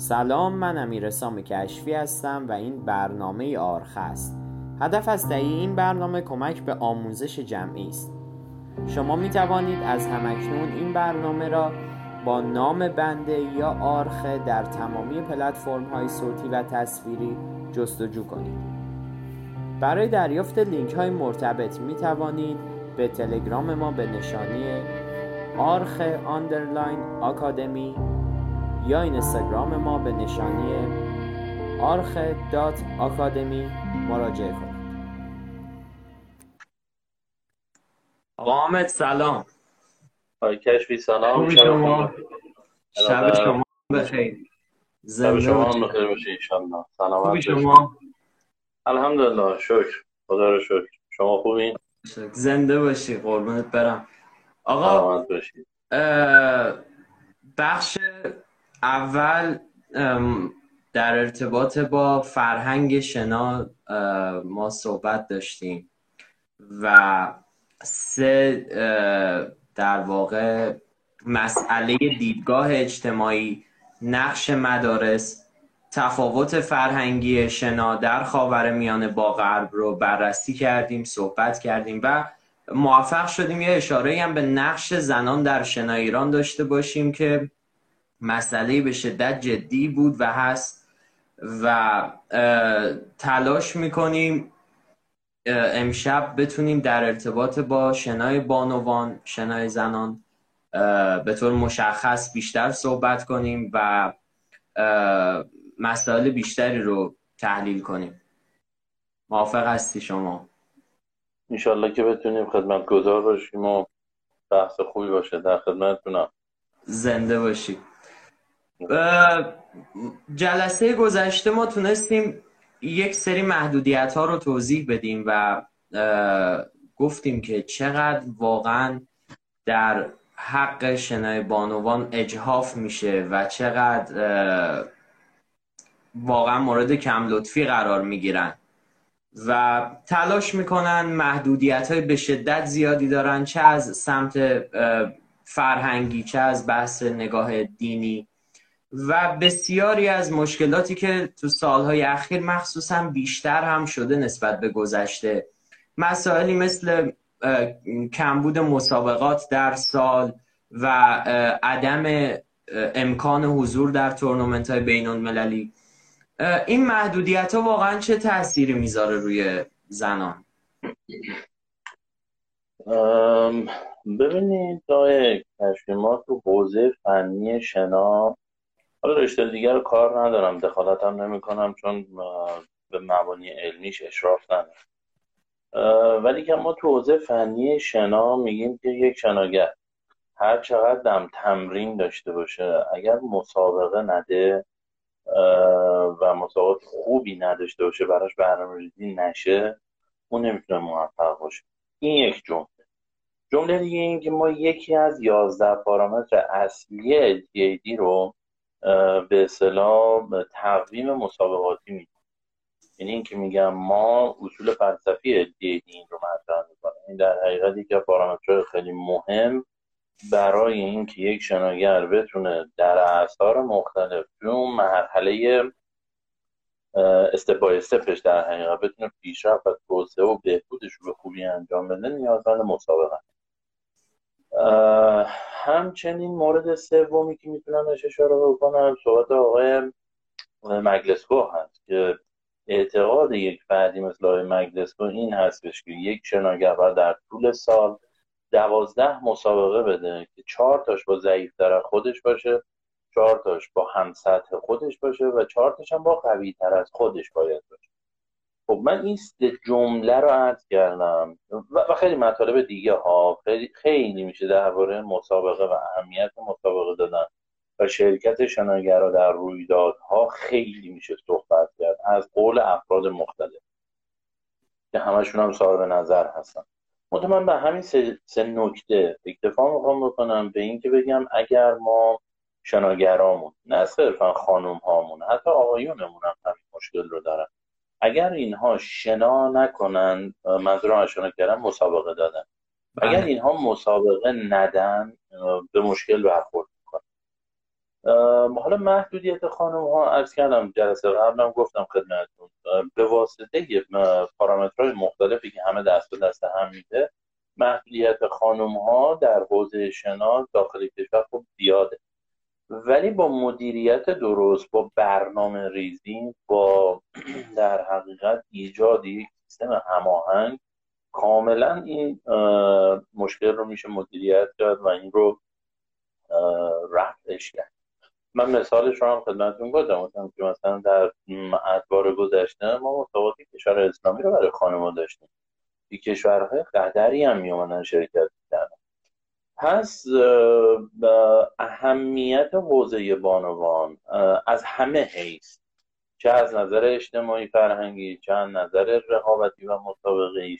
سلام من امیرسام کشفی هستم و این برنامه آرخ است. هدف از تهیه این برنامه کمک به آموزش جمعی است. شما می توانید از همکنون این برنامه را با نام بنده یا آرخه در تمامی پلتفرم های صوتی و تصویری جستجو کنید. برای دریافت لینک های مرتبط می توانید به تلگرام ما به نشانی آرخ underline academy یا اینستاگرام ما به نشانی آرخ dot academy مراجعه کنید. آقا سلام. آقای کشفی سلام. شما؟ شب شما بخیر. شب شما هم بخیر باشه انشالله سلامت خوبی شما؟ الحمدلله شکر. خدا رو شکر. شما خوبین زنده باشی قربونت برم. آقا سلامت باشی. بخش اول در ارتباط با فرهنگ شنا ما صحبت داشتیم و سه در واقع مسئله دیدگاه اجتماعی نقش مدارس تفاوت فرهنگی شنا در خاور میانه با غرب رو بررسی کردیم صحبت کردیم و موفق شدیم. یه اشاره هم به نقش زنان در شنا ایران داشته باشیم که مسئله به شدت جدی بود و هست و تلاش می‌کنیم امشب بتونیم در ارتباط با شنای بانوان شنای زنان به طور مشخص بیشتر صحبت کنیم و مسائل بیشتری رو تحلیل کنیم. موافق هستی شما؟ انشالله که بتونیم خدمت گذار باشیم و بحث خوبی باشه. در خدمتتونم. زنده باشی. جلسه گذشته ما تونستیم یک سری محدودیت ها رو توضیح بدیم و گفتیم که چقدر واقعا در حق شنای بانوان اجهاف میشه و چقدر واقعا مورد کم لطفی قرار می‌گیرن و تلاش می‌کنن محدودیت های به شدت زیادی دارن چه از سمت فرهنگی چه از بحث نگاه دینی و بسیاری از مشکلاتی که تو سالهای اخیر مخصوصا بیشتر هم شده نسبت به گذشته. مسائلی مثل کمبود مسابقات در سال و عدم امکان حضور در تورنمنت های بین المللی این محدودیت ها واقعا چه تأثیری می‌ذاره روی زنان؟ ببینید دای کشفی ما تو حوزه فنی شنا حالا رشته دیگر رو کار ندارم دخالت هم نمی کنم چون به مبانی علمیش اشراف ندارم. ولی که ما تو حوزه فنی شنا میگیم که یک شناگر هر چقدر هم تمرین داشته باشه اگر مسابقه نده و مسابقات خوبی نداشته باشه براش برنامه‌ریزی نشه اون نمی‌تونه موفق باشه. این یک جمله. جمله دیگه این که ما یکی از یازده پارامتر اصلی LTAD رو به اصطلاح تقویم مسابقاتی میدیم یعنی اینکه میگم ما اصول فلسفی LTAD این رو مطرح می‌کنه این در حقیقت یکی پارامترهای خیلی مهم برای اینکه یک شناگر بتونه در اثار مختلف تو مرحله استپای استپش در حقیقت بتونه پیشرفت و توسعه و بهبودش رو به خوبی انجام بده نیازمند مسابقه. همچنین مورد سومی که می‌تونم بهش اشاره بکنم صحبت آقای مگلسکو هست که اعتقاد یک فردی مثل آقای مگلسکو این هستش که یک شناگر در طول سال دوازده مسابقه بده که چهار تاش با ضعیف تر خودش باشه چهار تاش با هم سطح خودش باشه و چهار تاش هم با قوی تر از خودش باید باشه. خب من این جمله رو عرض کردم و خیلی مطالب دیگه ها خیلی, خیلی میشه درباره مسابقه و اهمیت مسابقه دادن و شرکت شناگرا در رویدادها خیلی میشه صحبت کرد از قول افراد مختلف که همشون هم صاحب نظر هستن. من به همین سه, سه نکته اکتفا می‌خوام بکنم به اینکه بگم اگر ما شناگرامون نه صرفا خانوم هامون حتی آقایونمون هم همین مشکل رو دارن. اگر اینها شنا نکنن منظورم شنا کردن مسابقه دادن. اگر بله. اینها مسابقه ندن به مشکل برخورد می‌کنن. حالا محدودیت خانم ها ارز کردم جلسه قبلم گفتم خدمتتون به واسطه پارامترهای مختلفی که همه دست به دست هم میده محدودیت خانم ها در حوزه شنا داخل کشور خوب زیاده. ولی با مدیریت درست با برنامه ریزی با در حقیقت ایجاد یک سیستم هماهنگ کاملا این مشکل رو میشه مدیریت کرد و این رو رفعش کرد. من مثالش رو هم خدمتتون گفتم که مثلا در ادوار گذشته ما مسابقات کشور اسلامی رو برای خانمان داشتیم. این کشورهای قدری هم میومدن شرکت کردن پس اهمیت حوزه بانوان از همه حیث چه از نظر اجتماعی فرهنگی چه از نظر رقابتی و مسابقه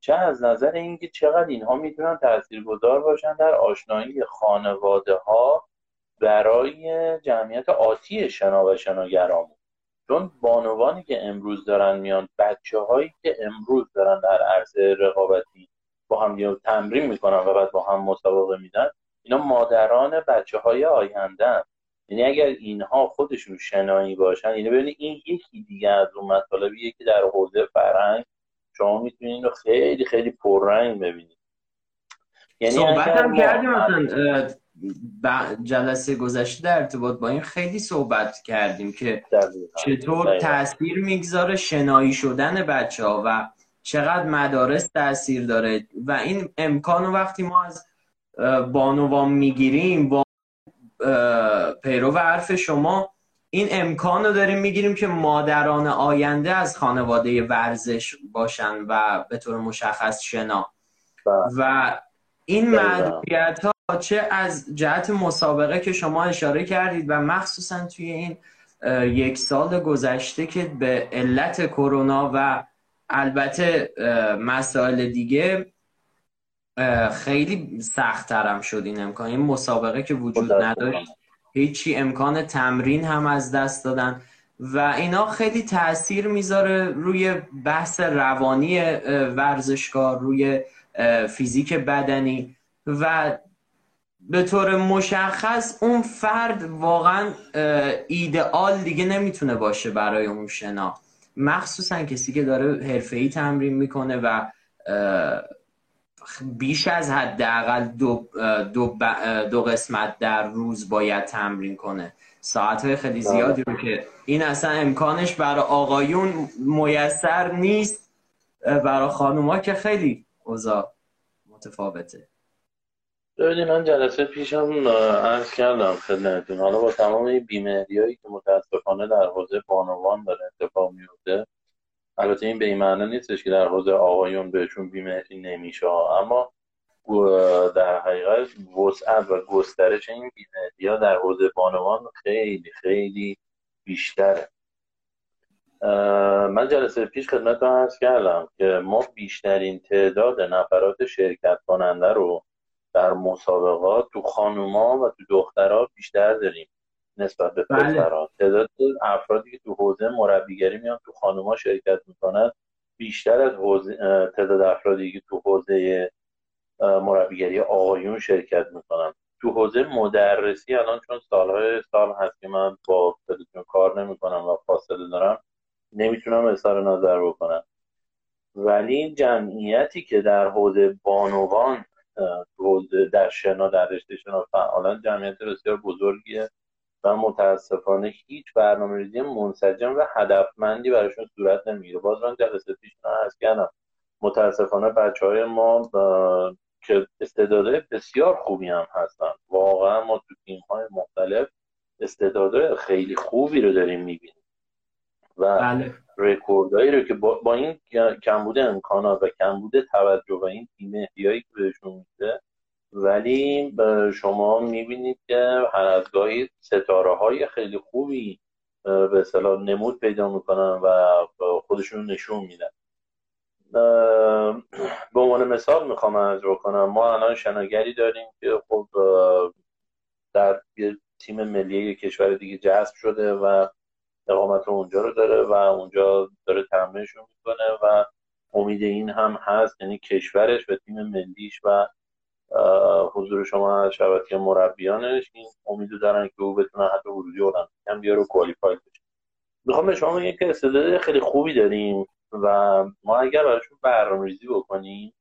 چه از نظر اینکه چقدر اینها می‌تونن تاثیرگذار باشن در آشنایی خانواده ها برای جمعیت آتی شنا و شناگرامون. چون بانوانی که امروز دارن میان بچه هایی که امروز دارن در عرصه رقابتی با هم تمرین می‌کنن و بعد با هم مسابقه میدن اینا مادران بچه های آینده یعنی اگر اینها خودشون شنایی باشن یعنی ببینید این یکی دیگه از اون مطالبیه که در حوزه فرهنگ شما می‌تونید رو خیلی خیلی پررنگ ببینید. یعنی صحبت هم کردیم مثلا جلسه گذشته در ارتباط با این خیلی صحبت کردیم که چطور تاثیر می‌گذاره شنایی شدن بچه ها و چقدر مدارس تاثیر داره و این امکان وقتی ما از بانوان می‌گیریم با پیرو و حرف شما این امکان رو داریم می‌گیریم که مادران آینده از خانواده ورزش باشن و به طور مشخص شنا بله. و این محدودیت ها چه از جهت مسابقه که شما اشاره کردید و مخصوصا توی این یک سال گذشته که به علت کرونا و البته مسائل دیگه خیلی سخت ترم شد این امکان. این مسابقه که وجود نداشت هیچی امکان تمرین هم از دست دادن. و اینا خیلی تاثیر می‌ذاره روی بحث روانی ورزشکار روی فیزیک بدنی. و به طور مشخص اون فرد واقعا ایدئال دیگه نمی‌تونه باشه برای اون شنا مخصوصا کسی که داره حرفه‌ای تمرین می‌کنه و بیش از حداقل دو, دو, دو قسمت در روز باید تمرین کنه. ساعت های خیلی زیادی رو که این اصلا امکانش برای آقایون میسر نیست برای خانوما که خیلی اوضاع متفاوته. ببینید من جلسه پیشم عرض کردم خدمتتون. حالا با تمام این بیمهریایی که متاسفانه در حوزه بانوان داره اتفاق میفته البته این به این معنی نیستش که در حوزه آقایون بهشون بیمهری نمیشه. اما در حقیقت وسعت و گسترش این بیمهری در حوزه بانوان خیلی خیلی بیشتره. من جلسه پیش خدمت عرض کردم که ما بیشترین تعداد نفرات شرکت کننده رو در مسابقات تو خانوما و تو دخترها بیشتر داریم نسبت به بله. پسران تعداد افرادی که تو حوزه مربیگری میان تو خانوما شرکت می‌کنن بیشتر از حوزه تعداد افرادی که تو حوزه مربیگری آقایون شرکت می‌کنن. تو حوزه مدرسی الان چون سالهای سال هست که من با خودتون کار نمی‌کنم و فاصله دارم نمی‌تونم اظهار نظر بکنم. ولی جمعیتی که در حوزه بانوان حوزه در شنا در رشته شنا. فعالا جمعیت بسیار بزرگیه و متاسفانه هیچ برنامه ریزی منسجم و هدفمندی براشون صورت نمی‌گیره. باز من جلسه پیش از کردم. متاسفانه بچه های ما که استعدادهای بسیار خوبی هم هستن. واقعا ما تو تیم های مختلف استعدادهای خیلی خوبی رو داریم می‌بینیم. و بله. رکوردهایی رو که با, با این کمبود امکانات و کمبود توجه و این تیم احتیایی که بهشون میده ولی شما می‌بینید که هر از گاهی ستاره های خیلی خوبی به اصطلاح نمود پیدا می‌کنن و خودشون نشون میدن. به عنوان مثال می‌خوام از بکنم ما الان شناگری داریم که خب در تیم ملی کشور دیگه جذب شده و اقامت اونجا رو داره و اونجا داره تمرینشون می‌کنه و امید این هم هست یعنی کشورش و تیم ملیش و حضور شما شبکه مربیانش این امیدو دارن که او بتونه حتی ورودی المپیک هم بیاره کوالیفای بشه. می‌خوام به شما بگم که استعداد خیلی خوبی داریم و ما اگر براشون برنامه‌ریزی بکنیم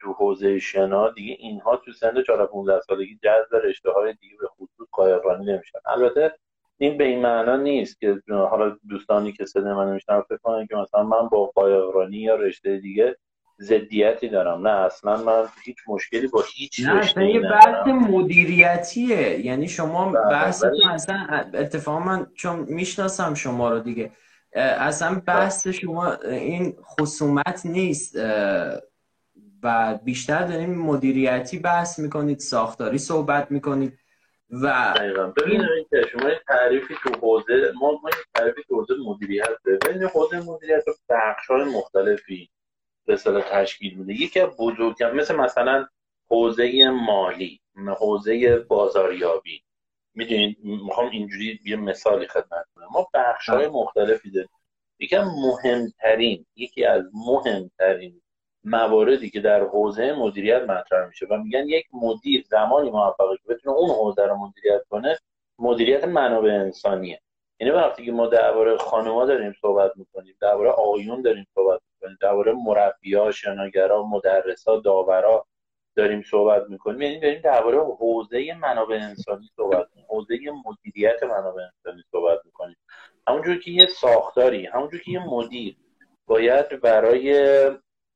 تو حوزه شنا دیگه اینها تو سن 14 15 سالگی جذب رشته های دیگه به خصوص قایقرانی نمیشن. البته این به این معنا نیست که حالا دوستانی که صدای من میشنن فکر کنن که مثلا من با قایقرانی یا رشته دیگه ضدیتی دارم. نه اصلا من هیچ مشکلی با هیچ نه اصلا یه بحث مدیریتیه. یعنی شما بله، بحث اصلا اتفاقا من چون می‌شناسم شما رو دیگه اصلا بحث شما این خصومت نیست و بیشتر داریم مدیریتی بحث می‌کنید ساختاری صحبت می‌کنید. و ببینید که شما تعریفی تو حوزه ما ما تعریفی تو حوزه مدیریت ببینید حوزه مدیریت رو بخش های مختلفی به اصطلاح تشکیل میده. یکی از بزرگ مثل مثلا حوزه مالی حوزه بازاریابی. می‌دونید می‌خوام اینجوری یه مثالی خدمت کنم. ما بخش های مختلفی داریم. یکی مهمترین یکی از مهمترین مواردی که در حوزه مدیریت مطرح میشه و میگن یک مدیر زمانی موفقه که بتونه اون حوزه رو مدیریت کنه مدیریت منابع انسانیه. یعنی وقتی که ما درباره خانوما داریم صحبت می‌کنیم درباره آقایون داریم صحبت می‌کنیم درباره مربیا شناگرا مدرسا داورا داریم صحبت می‌کنیم یعنی داریم درباره حوزه منابع انسانی صحبت می‌کنیم حوزه مدیریت منابع انسانی صحبت می‌کنیم. همونجور که یه ساختاری همونجور که یه مدیر باید برای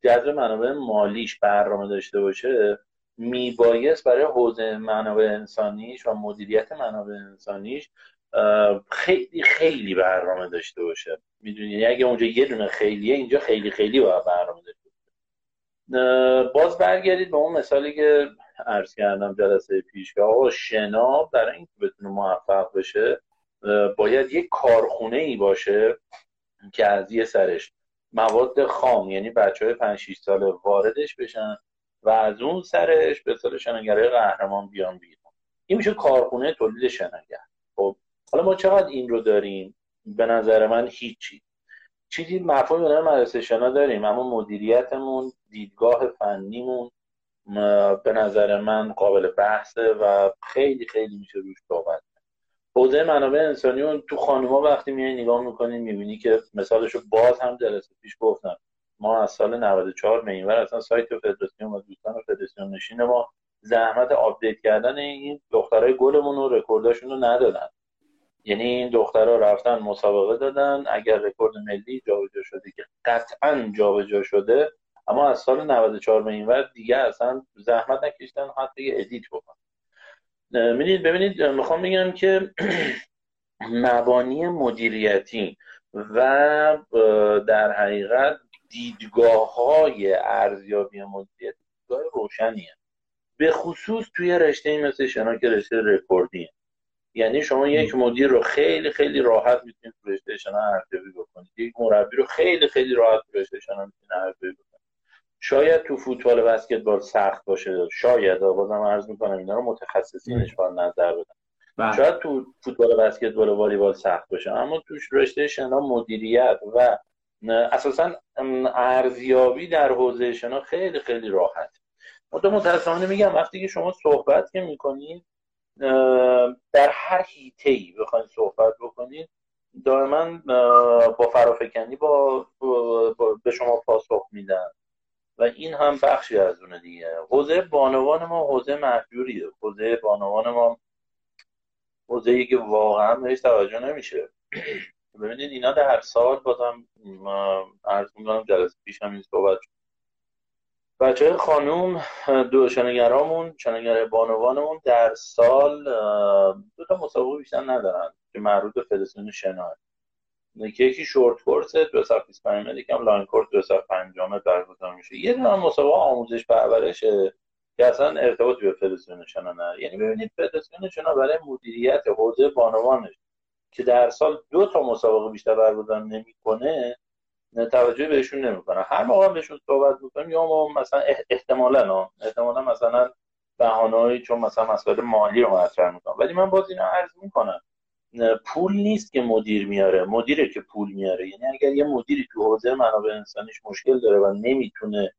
جذب منابع مالیش برنامه داشته باشه میبایست برای حوزه منابع انسانیش و مدیریت منابع انسانیش خیلی خیلی برنامه داشته باشه. می‌دونی؟ یعنی اگه اونجا یه دونه خیلیه اینجا خیلی خیلی باید برنامه داشته باشه. باز برگردید به اون مثالی که عرض کردم جلسه پیش که آقا شنا برای اینکه بتونه موفق بشه باید یک کارخونه ای باشه که از یه سرش مواد خام یعنی بچه های 5 6 ساله واردش بشن و از اون سرش به سال شناگرای قهرمان بیان بیرون. این میشه کارخونه تولید شناگر خب حالا ما چقدر این رو داریم؟ به نظر من هیچی. چیزی مفهومی به مدرسه شنا داریم اما مدیریتمون دیدگاه فنیمون به نظر من قابل بحثه و خیلی خیلی میشه روش صحبت حوزه منابع انسانی اون تو خانوما وقتی میای نگاه می‌کنی می‌بینی که مثالشو باز هم جلسه پیش گفتم. ما از سال 94 به اصلا سایت فدراسیون و دوستان فدراسیون نشین ما زحمت update کردن این دخترای گلمون و رکورداشون رو ندادن. یعنی این دخترها رفتن مسابقه دادن. اگر رکورد ملی جابجا شده که قطعا جابجا شده اما از سال 94 به اینور دیگه اصلا زحمت نکشتن حتی یه edit بکنن. می‌دید ببینید می‌خوام بگم که مبانی مدیریتی و در حقیقت دیدگاه های ارزیابی مدیریتی دیدگاه روشنیه. به خصوص توی رشته مثل شنا که رشته رکوردیه یعنی شما یک مدیر رو خیلی خیلی راحت می‌تونید تو رشته شنا ارزیابی بکنید. یک مربی رو خیلی خیلی راحت تو رشته شنا می‌تونید ارزیابی بکنید. شاید تو فوتبال بسکتبال سخت باشه. شاید بازم عرض می‌کنم اینا رو متخصصینش با نظر بدن. بله. شاید تو فوتبال بسکتبال و والیبال سخت باشه اما توش رشته شنا مدیریت و اساسا ارزیابی در حوزه شنا خیلی خیلی راحت. تو متاسفانه میگم وقتی که شما صحبت که می‌کنید در هر هیته ای بخواید صحبت بکنید دائما با فرافکنی با, با به شما پاسخ میدن. و این هم بخشی از اونه دیگه. حوزه بانوان ما حوزه محجوریه. حوزه بانوان ما حوزه که واقعا بهش توجه نمیشه. ببینید اینا در سال بازم عرض می‌کنم جلسه پیش هم این صحبت شد. بچه خانوم دو شنگرامون شنگر بانوانمون در سال دو تا مسابقه بیشتر ندارن که مربوط به فدراسیون یکی short course 225 متر یکیم long course 205 متر برگزار میشه. یه دونه مسابقه آموزش پرورشه که اصلا ارتباطی به فدراسیون نداره. یعنی ببینید فدراسیون شنا برای مدیریت حوزه بانوانش که در سال دو تا مسابقه بیشتر برگزار نمی‌کنه توجه بهشون نمی‌کنه. هر موقع بهشون صحبت می‌کنیم یا ما مثلا احتمالا احتمالا مثلا بهانه‌ای چون مثلا مسائل مالی رو مطرح می‌کنم ولی من باز اینا عرض می‌کنم. پول نیست که مدیر میاره. مدیره که پول میاره. یعنی اگر یه مدیری تو حوزه منابع انسانیش مشکل داره و نمی‌تونه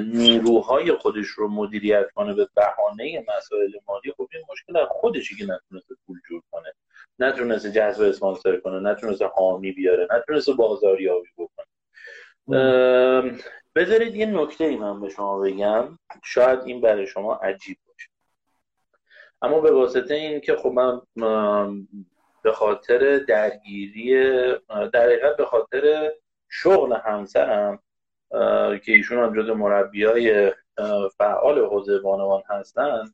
نیروهای خودش رو مدیریت کنه به بهانه مسائل مالی خب این مشکل از خودشی که نتونسته پول جور کنه. نتونسته جذب اسپانسر کنه نتونسته حامی بیاره نتونسته بازاریابی بکنه. بذارید یه نکته ای من به شما بگم. شاید این برای شما عجیب باشه. اما به واسطه این که خب من به خاطر درگیری در به خاطر شغل همسرم که ایشون هم جز مربی های فعال حوزه بانوان هستن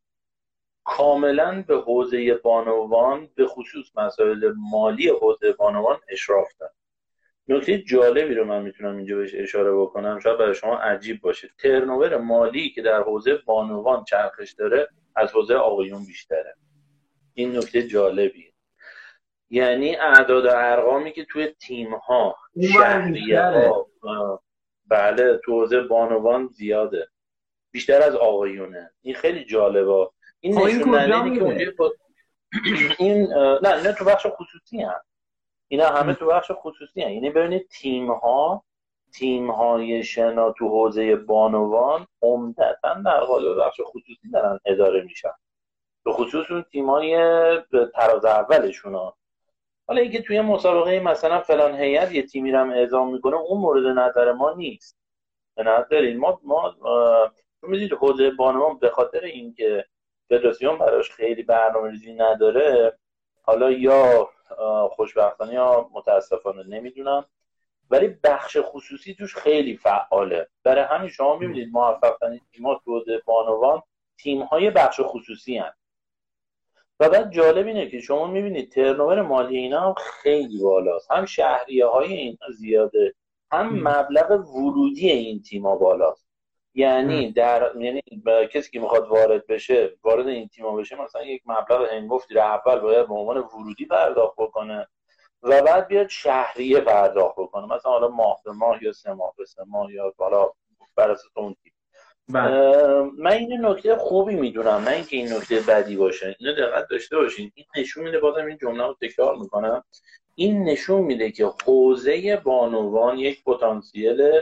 کاملا به حوزه بانوان به خصوص مسائل مالی حوزه بانوان اشراف دارن. نکته جالبی رو من می‌تونم اینجا بهش اشاره بکنم شاید برای شما عجیب باشه. ترنوور مالی که در حوزه بانوان چرخش داره از حوزه آقایون بیشتره. این نکته جالبیه. یعنی اعداد و ارقامی که توی تیم ها شهریه ها بله تو حوزه بانوان زیاده. بیشتر از آقایونه. این خیلی جالبه. این خب نشون که این نه اینا تو بخش خصوصی هم اینا همه تو بخش خصوصی هم یعنی ببینید تیم ها تیم های شنا تو حوزه بانوان عمدتا در قالب بخش خصوصی دارن اداره میشن. به خصوص اون تیم های تراز اولشون ها. حالا اینکه توی مسابقه مثلا فلان هیئت یه تیمی رو اعزام می‌کنه اون مورد نظر ما نیست. به نظر ما ما می‌دید حوزه بانوان به خاطر اینکه فدراسیون براش خیلی برنامه‌ریزی نداره حالا یا خوشبختانه یا متاسفانه نمی‌دونم ولی بخش خصوصی توش خیلی فعاله. برای همین شما می‌بینید موفق ترین تیم‌ها تو بانوان تیم‌های بخش خصوصی هست و بعد جالب اینه که شما می‌بینید ترنوور مالی اینا هم خیلی بالاست. هم شهریه های این زیاده هم مبلغ ورودی این تیما بالاست. یعنی در یعنی کسی که می‌خواد وارد بشه وارد این تیما بشه مثلا یک مبلغ هنگفتی رو اول باید به عنوان ورودی پرداخت بکنه و بعد بیاد شهریه پرداخت بکنه. مثلا حالا ماه به ماه یا سه ماه به سه ماه یا حالا بر اساس اون. من این نکته خوبی می‌دونم نه اینکه این نکته بدی باشه. اینو دقت داشته باشین. این نشون میده بازم این جمله رو تکرار می‌کنم. این نشون میده که حوزه بانوان یک پتانسیل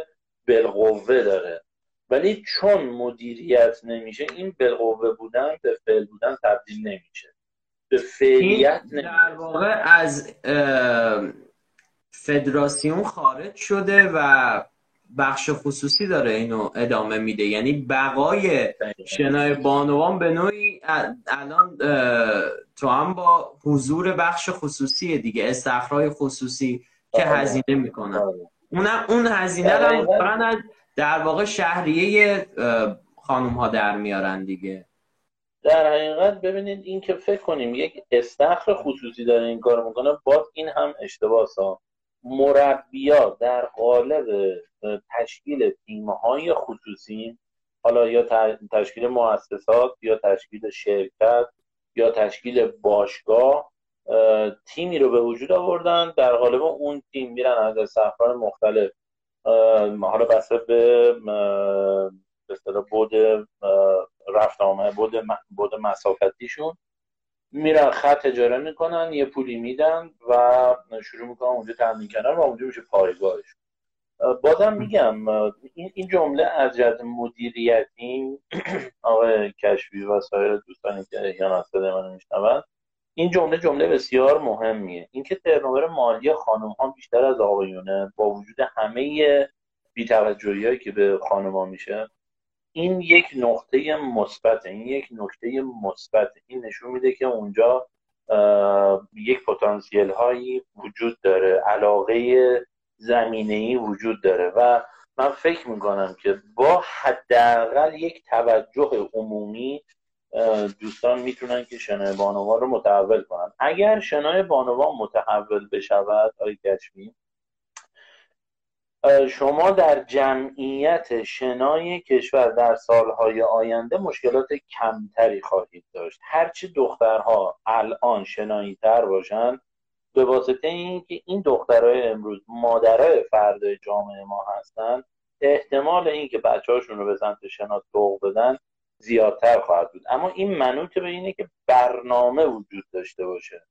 بالقوه داره. ولی چون مدیریت نمیشه این بالقوه بودن به فعل بودن تبدیل نمیشه. به فعلیت در واقع از فدراسیون خارج شده و بخش خصوصی داره اینو ادامه میده. یعنی بقای شنای بانوان به نوعی الان تو هم با حضور بخش خصوصی دیگه استخرای خصوصی که آره. هزینه می‌کنن. آره. اونم اون هزینه رو در واقع شهریه خانوم ها در میارن دیگه. در حقیقت ببینید این که فکر کنیم یک استخر خصوصی داره این کار می‌کنه باز این هم اشتباه ها مربیا در قالب تشکیل تیمهای خصوصی حالا یا تشکیل مؤسسات یا تشکیل شرکت یا تشکیل باشگاه تیمی رو به وجود آوردن. در قالب اون تیم میرن از سفران مختلف. حالا بسته به به بود رفت بود بود مسافتیشون میرن خط اجاره می‌کنن یه پولی میدن و شروع می‌کنن اونجا تمرین کردن و اونجا میشه پایگاهش. بازم میگم این جمله از جهت مدیریتی آقای کشفی و سایر دوستانی که احیان از من میشنون این جمله جمله بسیار مهمیه. اینکه ترنوور مالی خانم ها بیشتر از آقایونه با وجود همه بیتوجهی که به ها میشه این یک نقطه مثبت این یک نکته مثبت این نشون میده که اونجا یک پتانسیل هایی وجود داره علاقه زمینه ای وجود داره و من فکر می‌کنم که با حداقل یک توجه عمومی دوستان می‌تونن که شنای بانوان رو متحول کنن. اگر شنای بانوان متحول بشود آی کشمی شما در جمعیت شنای کشور در سالهای آینده مشکلات کمتری خواهید داشت. هرچی دخترها الان شنایی تر باشن به واسطه اینکه این دخترهای امروز مادرای فرد جامعه ما هستن احتمال اینکه بچه هاشون رو به سمت شنا توق بدن زیادتر خواهد بود. اما این منوط به اینه که برنامه وجود داشته باشه.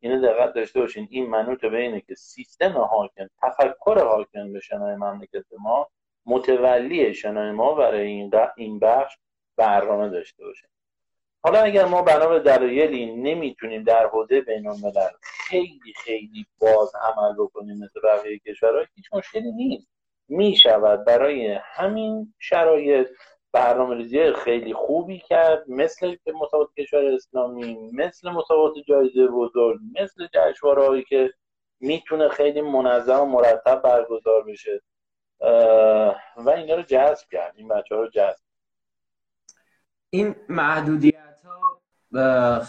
اینو دقت داشته باشین. این منوط به اینه که سیستم حاکم تفکر حاکم به شنای مملکت ما متولی شنای ما برای این این بخش برنامه داشته باشه. حالا اگر ما بنا به دلایلی نمی‌تونیم در حوزه بین الملل خیلی خیلی باز عمل بکنیم مثل بقیه کشورها هیچ مشکلی نیست. می‌شود برای همین شرایط برنامه ریزی خیلی خوبی کرد. مثل مسابقات کشور اسلامی مثل مسابقات جایزه بزرگ مثل جشنواره‌هایی که می‌تونه خیلی منظم و مرتب برگزار بشه. و اینا رو جذب کرد. این بچه ها رو جذب این محدودیت ها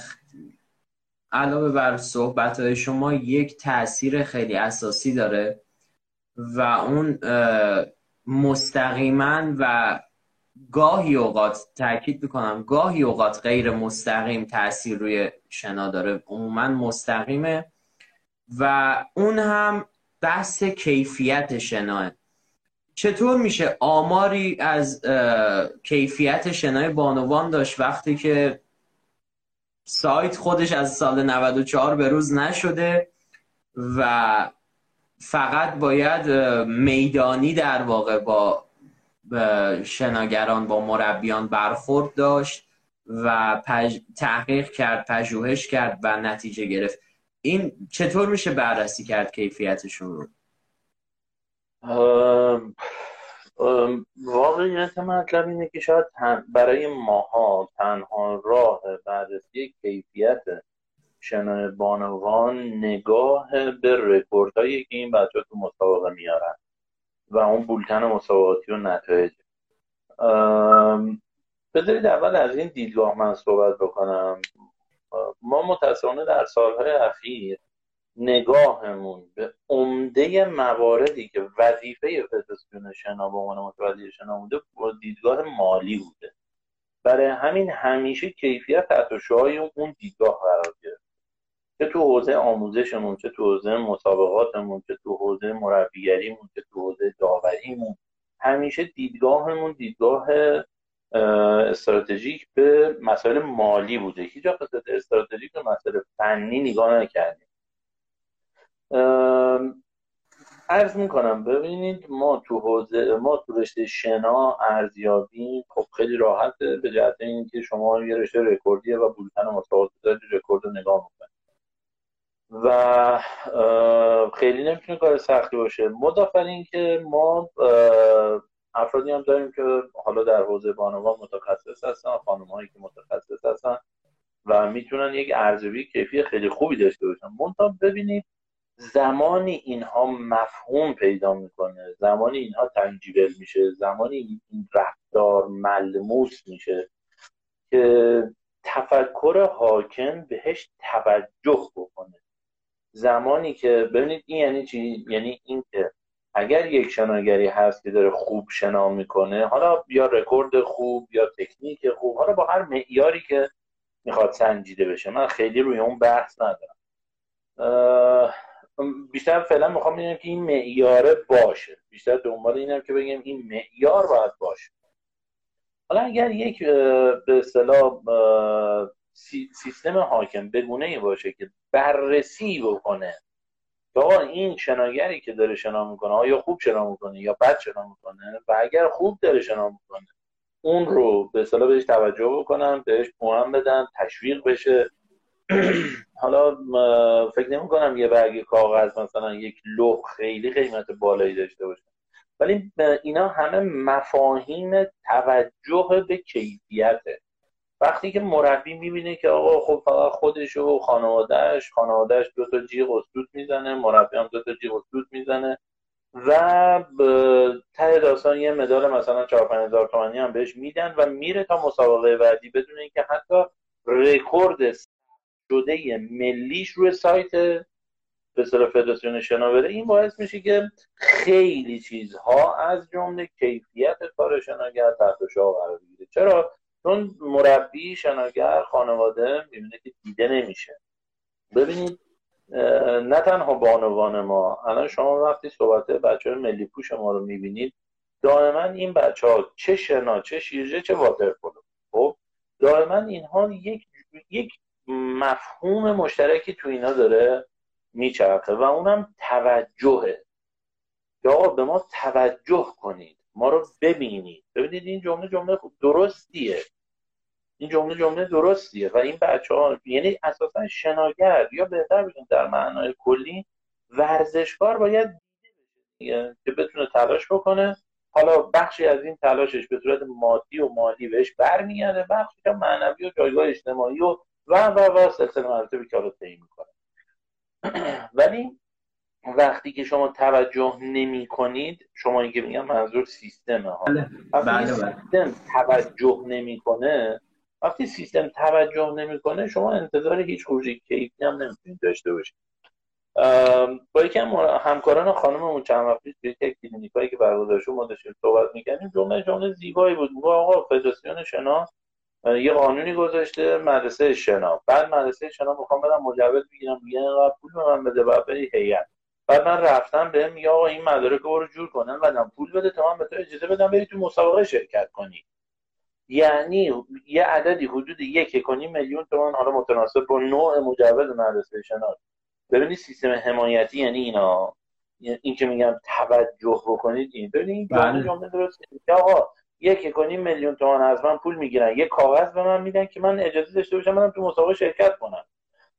علاوه بر صحبت های شما یک تاثیر خیلی اساسی داره و اون مستقیما و گاهی اوقات تاکید می‌کنم گاهی اوقات غیر مستقیم تاثیر روی شنا داره. عموما مستقیمه و اون هم بحث کیفیت شناه. چطور میشه آماری از کیفیت شنای بانوان داشت وقتی که سایت خودش از سال 94 به روز نشده و فقط باید میدانی در واقع با شناگران با مربیان برخورد داشت و تحقیق کرد پژوهش کرد و نتیجه گرفت. این چطور میشه بررسی کرد کیفیتشون رو؟ واقعیت مطلب اینه که شاید برای ماها تنها راه بررسی کیفیت شنای بانوان نگاه به رکوردهایی که این بچه تو مسابقه میارن. و اون بولتن مسابقاتی و نتایج بذارید اول از این دیدگاه من صحبت بکنم. ما متاسفانه در سالهای اخیر نگاهمون به عمده مواردی که وظیفه فدراسیون شنا به عنوان متولی شنا بوده با دیدگاه مالی بوده. برای همین همیشه کیفیت تحت اون دیدگاه قرار گرفت. چه تو حوزه آموزشمون چه تو حوزه مسابقاتمون چه تو حوزه مربیگریمون چه تو حوزه داوریمون. همیشه دیدگاهمون دیدگاه استراتژیک به مسائل مالی بوده. هیچ وقت استراتژیک به مسائل فنی نگاه نکردیم. عرض می‌کنم ببینید ما تو حوزه ما تو رشته شنا ارزیابی خب خیلی راحته به جهت اینکه شما یه رشته رکوردیه و بولتن مسابقات دارید رکورد رو نگاه می‌کنید. و خیلی نمی‌تونه کار سختی باشه. مضافر این که ما افرادی هم داریم که حالا در حوزه بانوان متخصص هستن خانم که متخصص هستن و می‌تونن یک ارزیابی کیفی خیلی خوبی داشته باشن. منتها ببینید زمانی اینها مفهوم پیدا می‌کنه. زمانی اینها تنجیبل میشه. زمانی این رفتار ملموس میشه که تفکر حاکم بهش توجه بکنه. زمانی که ببینید این یعنی چی؟ یعنی این که اگر یک شناگری هست که داره خوب شنا می‌کنه حالا یا رکورد خوب یا تکنیک خوب حالا با هر معیاری که می‌خواد سنجیده بشه. من خیلی روی اون بحث ندارم. بیشتر فعلا می‌خوام بگم که این معیاره باشه. بیشتر دنبال اینم که بگم این معیار باید باشه. حالا اگر یک به اصطلاح سیستم حاکم بگونه ای باشه که بررسی بکنه. آقا این شناگری که داره شنا می‌کنه آیا خوب شنا می‌کنه یا بد شنا می‌کنه؟ و اگر خوب داره شنا می‌کنه اون رو به اصطلاح بهش توجه بکنن بهش پوان بدن تشویق بشه. حالا فکر نمی کنم یه برگ کاغذ مثلا یک لوح خیلی قیمت بالایی داشته باشه. ولی اینا همه مفاهیم توجه به کیفیته. وقتی که مربی می‌بینه که آقا خب فقط خودش و خانوادهش خانوادهش دو تا جیغ اسدود می‌زنه مربی هم دو تا جیغ اسدود می‌زنه و ته داستان یه مدال مثلا 4 هزار تومانی هم بهش میدن و میره تا مسابقه بعدی بدون اینکه حتی رکورد شده ملیش روی سایت به صرف فدراسیون شنا بره این باعث میشه که خیلی چیزها از جمله کیفیت کار شناگر تحت شعار قرار بگیره. چرا؟ چون مربی شناگر خانواده می‌بینه که دیده نمیشه. ببینید نه تنها بانوان ما الان شما وقتی صحبت بچه ملی پوش ما رو می‌بینید دائما این بچه ها چه شنا چه شیرجه چه واترپولو. خب دائما اینها یک یک مفهوم مشترکی تو اینا داره میچرخه و اونم توجهه. که آقا به ما توجه کنید. ما رو ببینید. ببینید این جمله جمله درستیه. این جمله جمله درستیه و این بچه ها یعنی اساسا شناگر یا بهتر بگیم در معنای کلی ورزشکار باید که بتونه تلاش بکنه حالا بخشی از این تلاشش به صورت مادی و مالی بهش برمیگرده بخشی که معنوی و جایگاه اجتماعی و و و و سلسله مراتبی که حالا طی می‌کنه ولی وقتی که شما توجه نمی کنید شما اینکه میگم منظور سیستمه ها بله. وقتی بله، بله. سیستم توجه نمی‌کنه وقتی سیستم توجه نمی‌کنه شما انتظار هیچ خروجی کیفی هم نمی‌تونید داشته باشید. با یکی هم همکاران خانممون چند وقت پیش یک کلینیکایی که برگزار شد ما داشتیم صحبت می‌کردیم جمله جمله زیبایی بود. میگه آقا فدراسیون شنا یه قانونی گذاشته مدرسه شنا. بعد مدرسه شنا می‌خوام برم مجوز بگیرم میگه اینقدر پول به من بده بعد بری هیئت. بعد من رفتم بهم میگه آقا این مدارک رو جور کن بعدم پول بده تا من به تو اجازه بدم بری تو مسابقه شرکت کنی. یعنی یه عددی حدود یک کنی میلیون تومان حالا متناسب با نوع مجوز مدرسه شنا ببینید سیستم حمایتی یعنی اینا یعنی این که میگم توجه بکنید این. ببینید این بله. جمله درست آقا یک کنی میلیون تومان از من پول می‌گیرن. یه کاغذ به من میدن که من اجازه داشته باشم برم تو مسابقه شرکت کنم.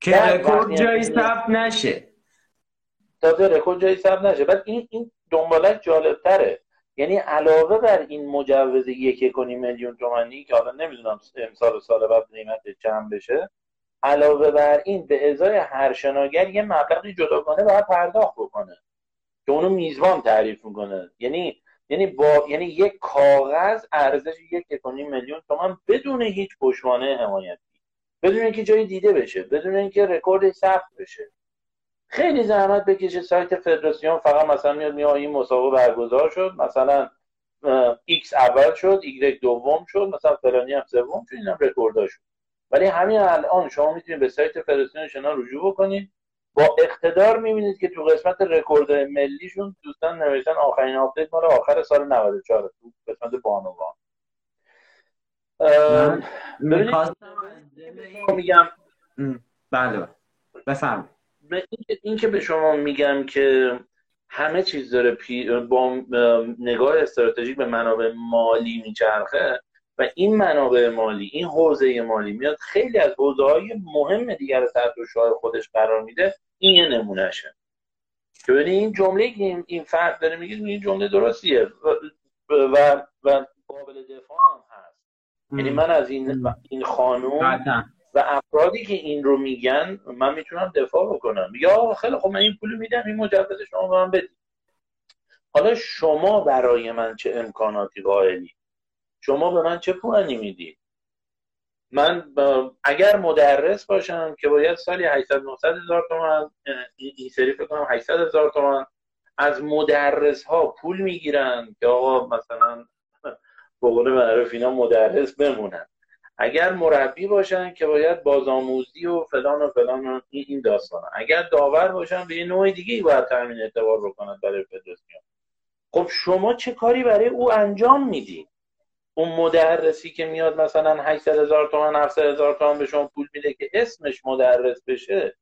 که رکورد جایی ثبت نشه. تازه رکورد جایی ثبت نشه. بعد این این دنبالش جالب تره یعنی علاوه بر این مجوز یک کنی میلیون تومانی که حالا نمی‌دونم امسال و سال بعد قیمت چند بشه علاوه بر این به ازای هر شناگر یه مبلغی جداگانه باید پرداخت بکنه که اونو میزبان تعریف می‌کنه. یعنی یعنی با یعنی یک کاغذ ارزش یک کنی میلیون تومان بدون هیچ پشتوانه حمایتی بدون اینکه جایی دیده بشه بدون اینکه رکورد ثبت بشه. خیلی زحمت بکشه سایت فدراسیون فقط مثلا میاد میاد این مسابقه برگزار شد مثلا X اول شد ایگرگ دوم شد مثلا فلانی هم سوم شد اینم رکوردها شد. ولی همین الان شما می‌تونید به سایت فدراسیون شنا رجوع بکنید. با اقتدار می‌بینید که تو قسمت رکورد ملیشون دوستان نوشتن آخرین update مال آخر سال 94 تو قسمت بانوان. می‌خواستم میگم بله بفرم به این- این که به شما میگم که همه چیز داره پی با نگاه استراتژیک به منابع مالی میچرخه و این منابع مالی این حوزه مالی میاد خیلی از حوزه های مهم دیگر تحت شعاع خودش قرار میده این یه نمونهشه. که این جمله که این, این فرد داره میگه این جمله درستیه و, و, و قابل دفاع هم هست. یعنی من از این این خانوم افرادی که این رو میگن من می‌تونم دفاع بکنم. یا خیلی خب من این پول میدم این مجوز شما به من بدید حالا شما برای من چه امکاناتی قائلی؟ شما به من چه پوانی می‌دید من اگر مدرس باشم که باید سالی 800 900 هزار تومن این سری فکر کنم 800 هزار تومن از مدرس ها پول می‌گیرن که آقا مثلا به قول معروف اینا مدرس بمونن. اگر مربی باشن که باید بازآموزی و فلان و فلان و این داستان اگر داور باشن به یه نوع دیگه ای باید تامین اعتبار بکنن برای فدراسیون خب شما چه کاری برای او انجام میدی؟ اون مدرسی که میاد مثلا 800 هزار تومن 700 هزار تومن به شما پول میده که اسمش مدرس بشه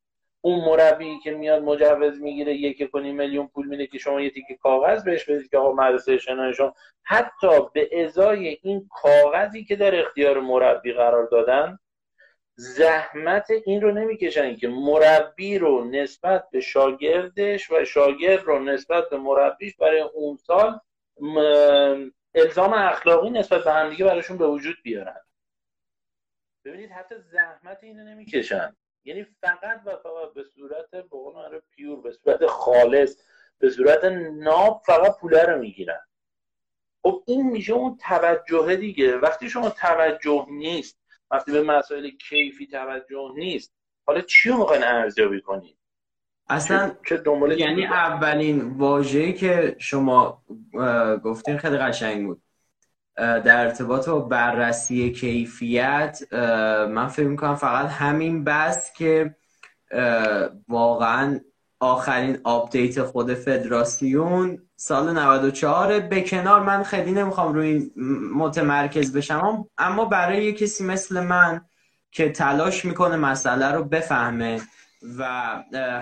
اون مربی که میاد مجوز می‌گیره یک کنی میلیون پول میده که شما یه تیکه کاغذ بهش بدید که آقا مدرسه شنای حتی به ازای این کاغذی که در اختیار مربی قرار دادن زحمت این رو نمی‌کشن که مربی رو نسبت به شاگردش و شاگرد رو نسبت به مربیش برای اون سال الزام اخلاقی نسبت به همدیگه براشون به وجود بیارن. ببینید حتی زحمت اینو نمی‌کشن. یعنی فقط و فقط به صورت به قول پیور به صورت خالص به صورت ناب فقط پوله رو می‌گیرن. خب این میشه اون توجه دیگه. وقتی شما توجه نیست وقتی به مسائل کیفی توجه نیست حالا چی رو می‌خواین ارزیابی کنید اصلا چه, چه دنبال یعنی؟ اولین واژه‌ای که شما گفتین خیلی قشنگ بود. در ارتباط با بررسی کیفیت من فکر می‌کنم فقط همین بس که واقعا آخرین آپدیت خود فدراسیون سال 94 به کنار من خیلی نمی‌خوام روی متمرکز بشم اما برای کسی مثل من که تلاش می‌کنه مسئله رو بفهمه و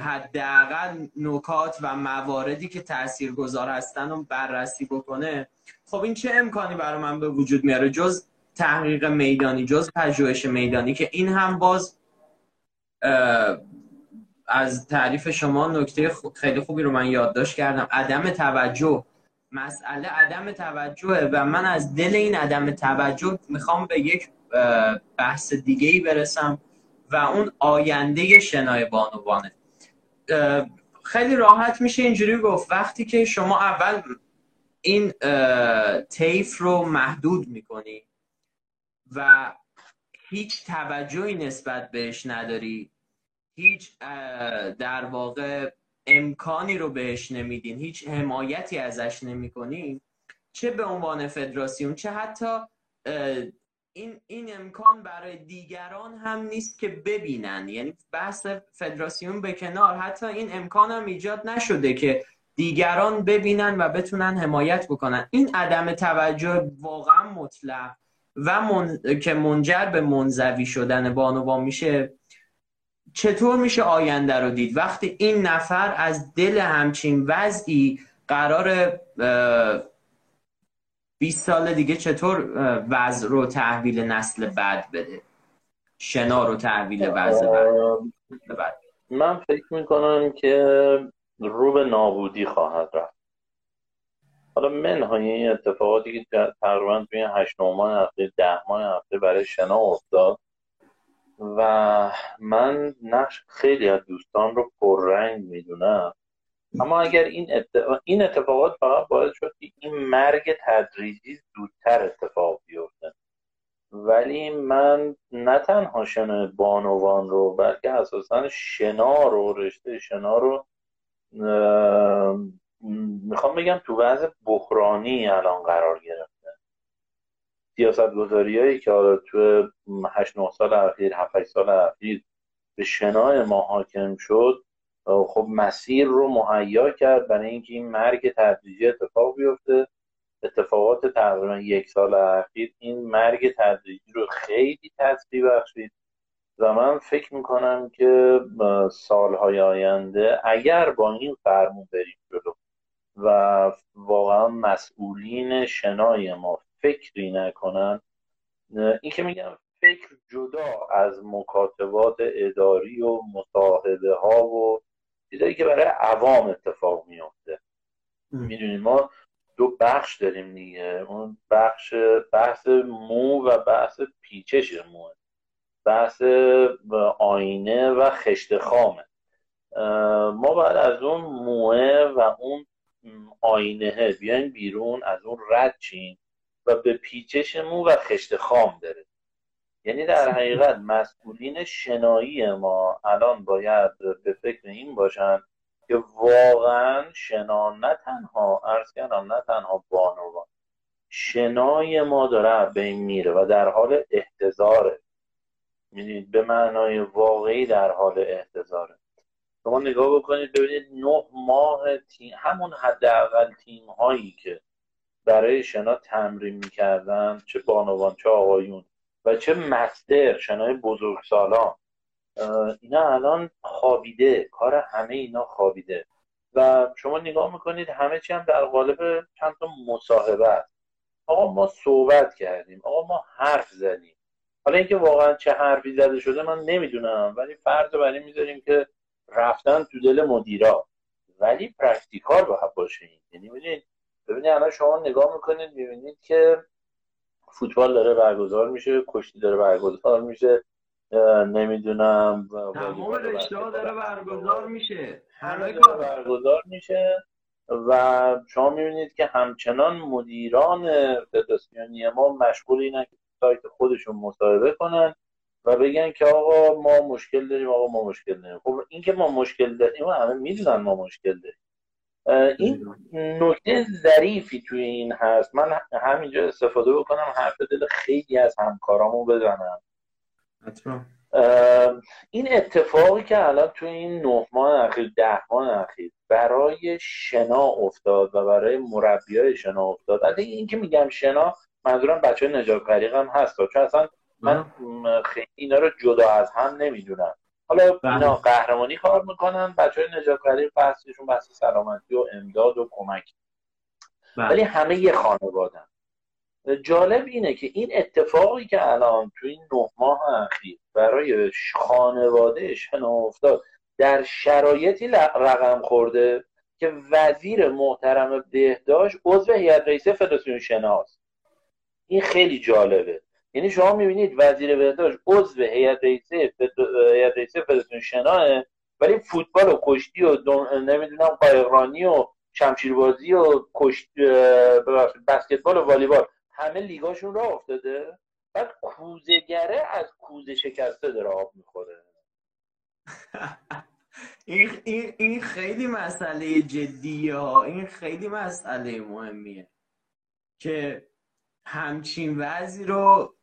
حداقل نکات و مواردی که تاثیرگذار هستن رو بررسی بکنه خب این چه امکانی برای من به وجود میاره؟ جز تحقیق میدانی جز پژوهش میدانی که این هم باز از تعریف شما نکته خیلی خوبی رو من یادداشت کردم. عدم توجه. مسئله عدم توجهه و من از دل این عدم توجه می‌خوام به یک بحث دیگه ای برسم. و اون آینده شنای بانوانه خیلی راحت میشه اینجوری گفت. وقتی که شما اول این تیف رو محدود می‌کنی و هیچ توجهی نسبت بهش نداری هیچ در واقع امکانی رو بهش نمیدین هیچ حمایتی ازش نمی‌کنین چه به عنوان فدراسیون چه حتی این, این امکان برای دیگران هم نیست که ببینن. یعنی بحث فدراسیون به کنار. حتی این امکان هم ایجاد نشده که دیگران ببینن و بتونن حمایت بکنن. این عدم توجه واقعا مطلق و من... که منجر به منزوی شدن بانوان میشه. چطور میشه آینده رو دید؟ وقتی این نفر از دل همچین وضعی قرار 20 سال دیگه چطور وضع رو تحویل نسل بعد بده؟ شنا رو تحویل وضع بعد. من فکر می‌کنم که رو به نابودی خواهد رفت. حالا منهای این اتفاقاتی که تقریبا توی هشت ماه هفته ده ماه هفته برای شنا افتاد و من نقش خیلی از دوستان رو پررنگ می‌دونم. اما اگر این, این اتفاقات فقط باعث شد که این مرگ تدریجی زودتر اتفاق بیفته. ولی من نه تنها شنا بانوان رو بلکه اساسا شنا رو رشته شنا رو می‌خوام بگم تو وضع بحرانی الان قرار گرفته. سیاست گذاری که حالا تو 8 9 سال اخیر 7 سال اخیر به شنا ما حاکم شد خب مسیر رو مهیا کرد برای اینکه این مرگ تدریجی اتفاق بیفته. اتفاقات تقریبا یک سال اخیر این مرگ تدریجی رو خیلی تاثیر بخشید. و من فکر می‌کنم که سالهای آینده اگر با این فرمون بریم جلو و واقعا مسئولین شنای ما فکری نکنن این که میگم فکر جدا از مکاتبات اداری و مصاحبه ها و چیزایی که برای عوام اتفاق میفته می‌دونیم ما دو بخش داریم دیگه. اون بخش بحث مو و بحث پیچش مو. بحث آینه و خشت خامه. ما بعد از اون موه و اون آینه بیایم بیرون از اون رد چین و به پیچش مو و خشت خام بره یعنی در حقیقت مسئولین شنایی ما الان باید به فکر این باشن که واقعا شنا نه تنها ارز کردم نه تنها بانوان. شنای ما داره بین میره و در حال احتضاره. می‌دونید به معنای واقعی در حال احتضاره. شما نگاه بکنید ببینید نه ماه تیم همون حداقل تیم هایی که برای شنا تمرین می‌کردن چه بانوان چه آقایون و چه مستر شنای بزرگسالان اینا الان خوابیده کار همه اینا خوابیده. و شما نگاه می‌کنید همه چی هم در قالب چند تا مصاحبه است. آقا ما صحبت کردیم آقا ما حرف زدیم. حالا اینکه واقعا چه حرفی زده شده من نمی‌دونم ولی فرض بر این می‌ذاریم که رفتن تو دل مدیرا. ولی practical باید باشه یعنی ببینید ببینید الان شما نگاه می‌کنید می‌بینید که فوتبال داره برگزار میشه کشتی داره برگزار میشه نمی‌دونم تمام رشته داره برگزار میشه. همه کار برگزار میشه. و شما می‌بینید که همچنان مدیران فدراسیونی ما مشغول اینن که سایت خودشون مصاحبه کنن و بگن که آقا ما مشکل داریم آقا ما مشکل داریم. خب این که ما مشکل داریم همه می‌دونن ما مشکل داریم. این نکته ظریفی توی این هست. من همینجا استفاده بکنم حرف دل خیلی از همکارامو بزنم. این اتفاقی که الان توی این نه ماه اخیر ده ماه اخیر برای شنا افتاد و برای مربی های شنا افتاد. از این که میگم شنا منظورم بچه نجات هم هست. چون اصلا من خیلی اینا رو جدا از هم نمی‌دونم. حالا بله. اینا قهرمانی کار می‌کنن بچه های نجاتگری بحثشون بحث سلامتی و امداد و کمک بله. ولی همه یه خانوادن جالب اینه که این اتفاقی که الان تو این نه ماه اخیر برای خانواده شنا افتاد در شرایطی رقم خورده که وزیر محترم بهداشت عضو هیئت رئیسه فدراسیون شناست این خیلی جالبه یعنی شما می‌بینید وزیر بهداشت عضو هیئت رئیسه هیئت رئیسه فدراسیون شناه ولی فوتبال و کشتی و نمی‌دونم قایقرانی و شمشیربازی و کشت بسکتبال و والیبال. همه لیگاشون را افتاده. بعد کوزگره از کوزه شکسته داره آب می‌خوره. این, این, این خیلی مسئله جدیه این خیلی مسئله مهمیه که همچین وضعی رو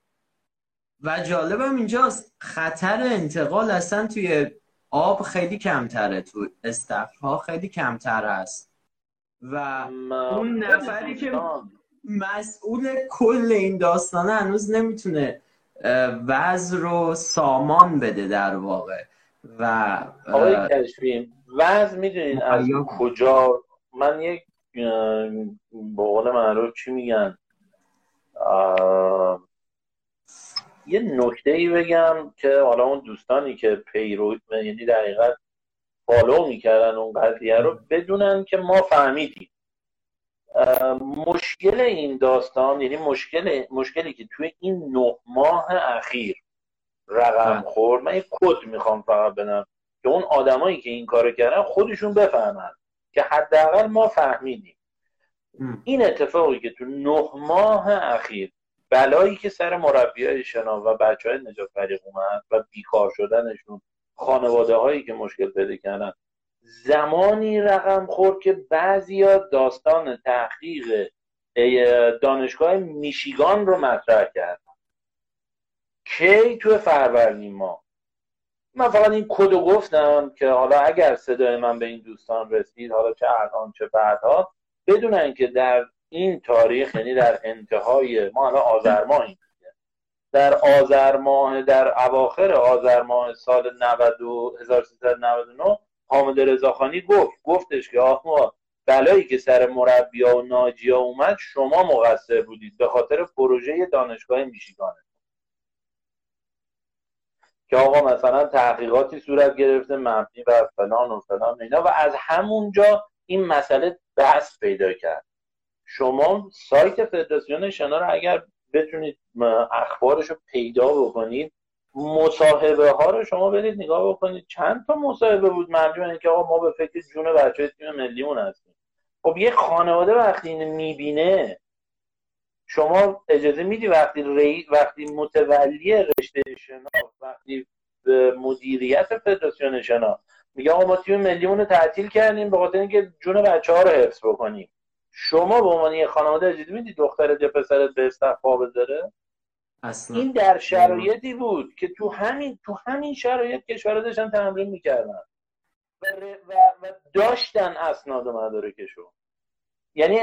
و جالبم اینجاست خطر انتقال اصلا توی آب خیلی کمتره تو ها خیلی کمتر است. و اون نفری که مسئول کل این داستانه هنوز نمی‌تونه وضع رو سامان بده در واقع. و آقای کشفیم وضع می‌دونین از کجا؟ من یک به قول معروف چی میگن؟ یه نکته ای بگم که حالا اون دوستانی که پیرو یعنی دقیقا فالو می‌کردن اون قضیه رو بدونن که ما فهمیدیم. مشکل این داستان یعنی مشکل مشکلی که توی این نه ماه اخیر رقم. خورد من یک کد می‌خوام فقط بدم که اون آدمایی که این کارو کردن خودشون بفهمن که حداقل ما فهمیدیم. این اتفاقی که تو نه ماه اخیر بلایی که سر مربی های شنا و بچه های نجات فریق اومد و بیکار شدنشون خانواده هایی که مشکل پیدا کردن زمانی رقم خورد که بعضیا داستان تحقیق دانشگاه میشیگان رو مطرح کردن. کی تو فروردین ما؟ من فقط این کدو گفتم که حالا اگر صدای من به این دوستان رسید حالا چه الان چه بعدها بدونن که در این تاریخ یعنی در انتهای ما الان آذر در آذر ماه در اواخر آذر ماه سال 90 1399 حامد رضاخانی گفت گفتش که آقا بلایی که سر مربیا و ناجیا اومد شما مقصر بودید به خاطر پروژه دانشگاه میشیگانه که آقا مثلا تحقیقاتی صورت گرفته مبنی بر فلان و فلان اینا و از همونجا این مسئله بحث پیدا کرد. شما سایت فدراسیون شنا رو اگر بتونید اخبارش رو پیدا بکنید مصاحبه ها رو شما برید نگاه بکنید. چند تا مصاحبه بود؟ مبنی که آقا ما به فکر جون بچه تیم ملیمون هستیم. خب یه خانواده وقتی اینو می‌بینه شما اجازه میدی وقتی ری... وقتی متولی رشته شنا وقتی مدیریت فدراسیون شنا میگه آقا ما تیم ملیمون رو تعطیل کردیم به خاطر اینکه جون بچه ها رو حفظ بکنیم. شما به عنوان یه خانواده اجازه میدی دخترت یا پسرت به استخفا بذاره؟ اصلا. این در شرایطی بود که تو همین تو همین شرایط کشورها داشتن تمرین می‌کردن. و, و, و داشتن اسناد و مدارکشو. یعنی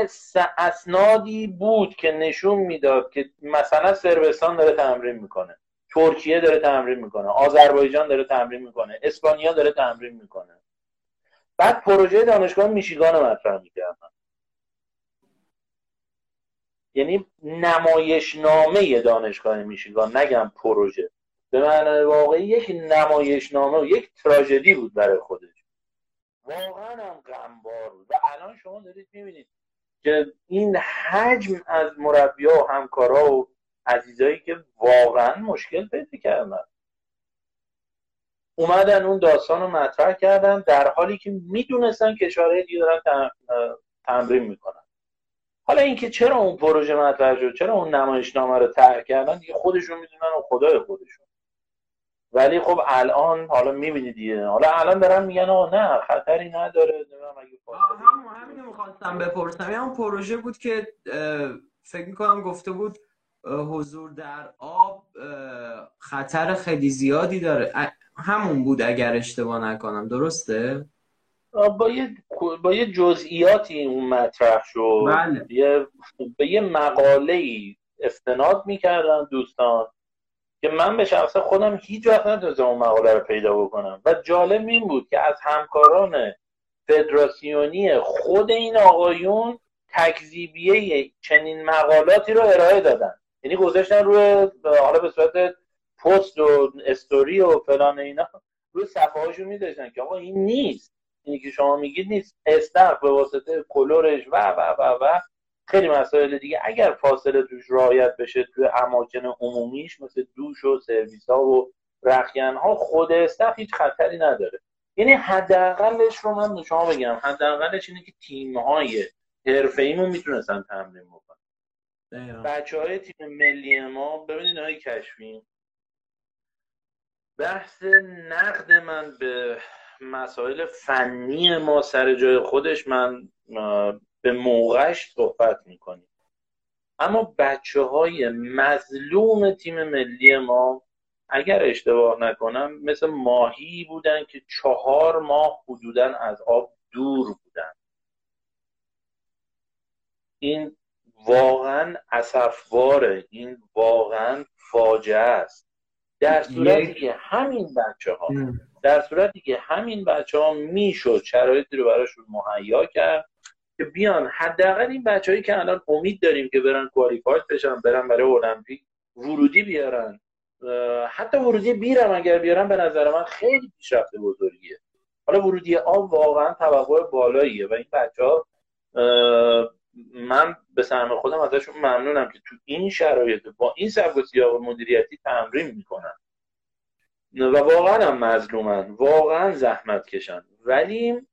اسنادی بود که نشون می‌داد که مثلا سربستان داره تمرین می‌کنه ترکیه داره تمرین می‌کنه آذربایجان داره تمرین می‌کنه اسپانیا داره تمرین می‌کنه. بعد پروژه دانشگاه میشیگان رو مطرح می‌کردن. یعنی نمایشنامه دانشگاه میشیگان نگم پروژه. به معنی واقعی یک نمایشنامه و یک تراژدی بود برای خودش. واقعا هم غمبار بود. و الان شما دارید می‌بینید که این حجم از مربیا و همکارا و عزیزایی که واقعا مشکل پیدا کردن. اومدن اون داستان رو مطرح کردن در حالی که می‌دونستن کشورهای دیگه دارن تمرین می‌کنن. حالا اینکه چرا اون پروژه مطرح شد چرا اون نمایشنامه رو طرح کردن دیگه خودشون می‌دونن و خدای خودشون. ولی خب الان حالا می‌بینید دیگه. حالا الان دارن میگن آقا نه خطری نداره همون همین می‌خواستم بپرسم. اون پروژه بود که فکر می‌کنم گفته بود حضور در آب خطر خیلی زیادی داره. همون بود اگر اشتباه نکنم. درسته؟ با یه با یه جزئیاتی اون مطرح شد. بله. یه به یه مقاله ای استناد می‌کردن دوستان که من به شخص خودم هیچ وقت نتونستم اون مقاله رو پیدا بکنم. و جالب این بود که از همکاران فدراسیونی خود این آقایون تکذیبیه چنین مقالاتی رو ارائه دادن. یعنی گذاشتن روی حالا به صورت پست و استوری و فلان اینا روی صفحه هاشون میداشتن که آقا این نیست. اینی که شما میگید نیست. استف به واسطه کلورش و و و و خیلی مسائل دیگه. اگر فاصله توش رعایت بشه توی اماکن عمومیش مثل دوش و سرویس ها و رخیان ها خود استف هیچ خطری نداره. یعنی حداقلش رو من شما بگم حداقلش اینه که تیم های حرفه ایمون می‌تونستن تمرین بکنن. بچه های تیم ملی ما ببینید های کشفیم بحث نقد من به مسائل فنی ما سر جای خودش من به موقعش صحبت می‌کنیم. اما بچه های مظلوم تیم ملی ما اگر اشتباه نکنم مثل ماهی بودن که چهار ماه حدودا از آب دور بودن. این واقعا اصفواره این واقعا فاجعه است. در صورتی که همین بچه ها در صورتی که همین بچه ها می‌شد شرایطی رو براشون مهیا کرد که بیان. حداقل این بچههایی که الان امید داریم که برن کوالیفاید بشن برن برای المپیک ورودی بیارن. حتی ورودی بیرم اگر بیارن به نظر من خیلی پیشرفت بزرگیه. حالا ورودی آب واقعا توقع بالاییه و این بچه ها من به سهم خودم ازشون ممنونم که تو این شرایط با این سبک و مدیریتی تمرین می‌کنن. و واقعا هم مظلومن. واقعا زحمت کشن. ولی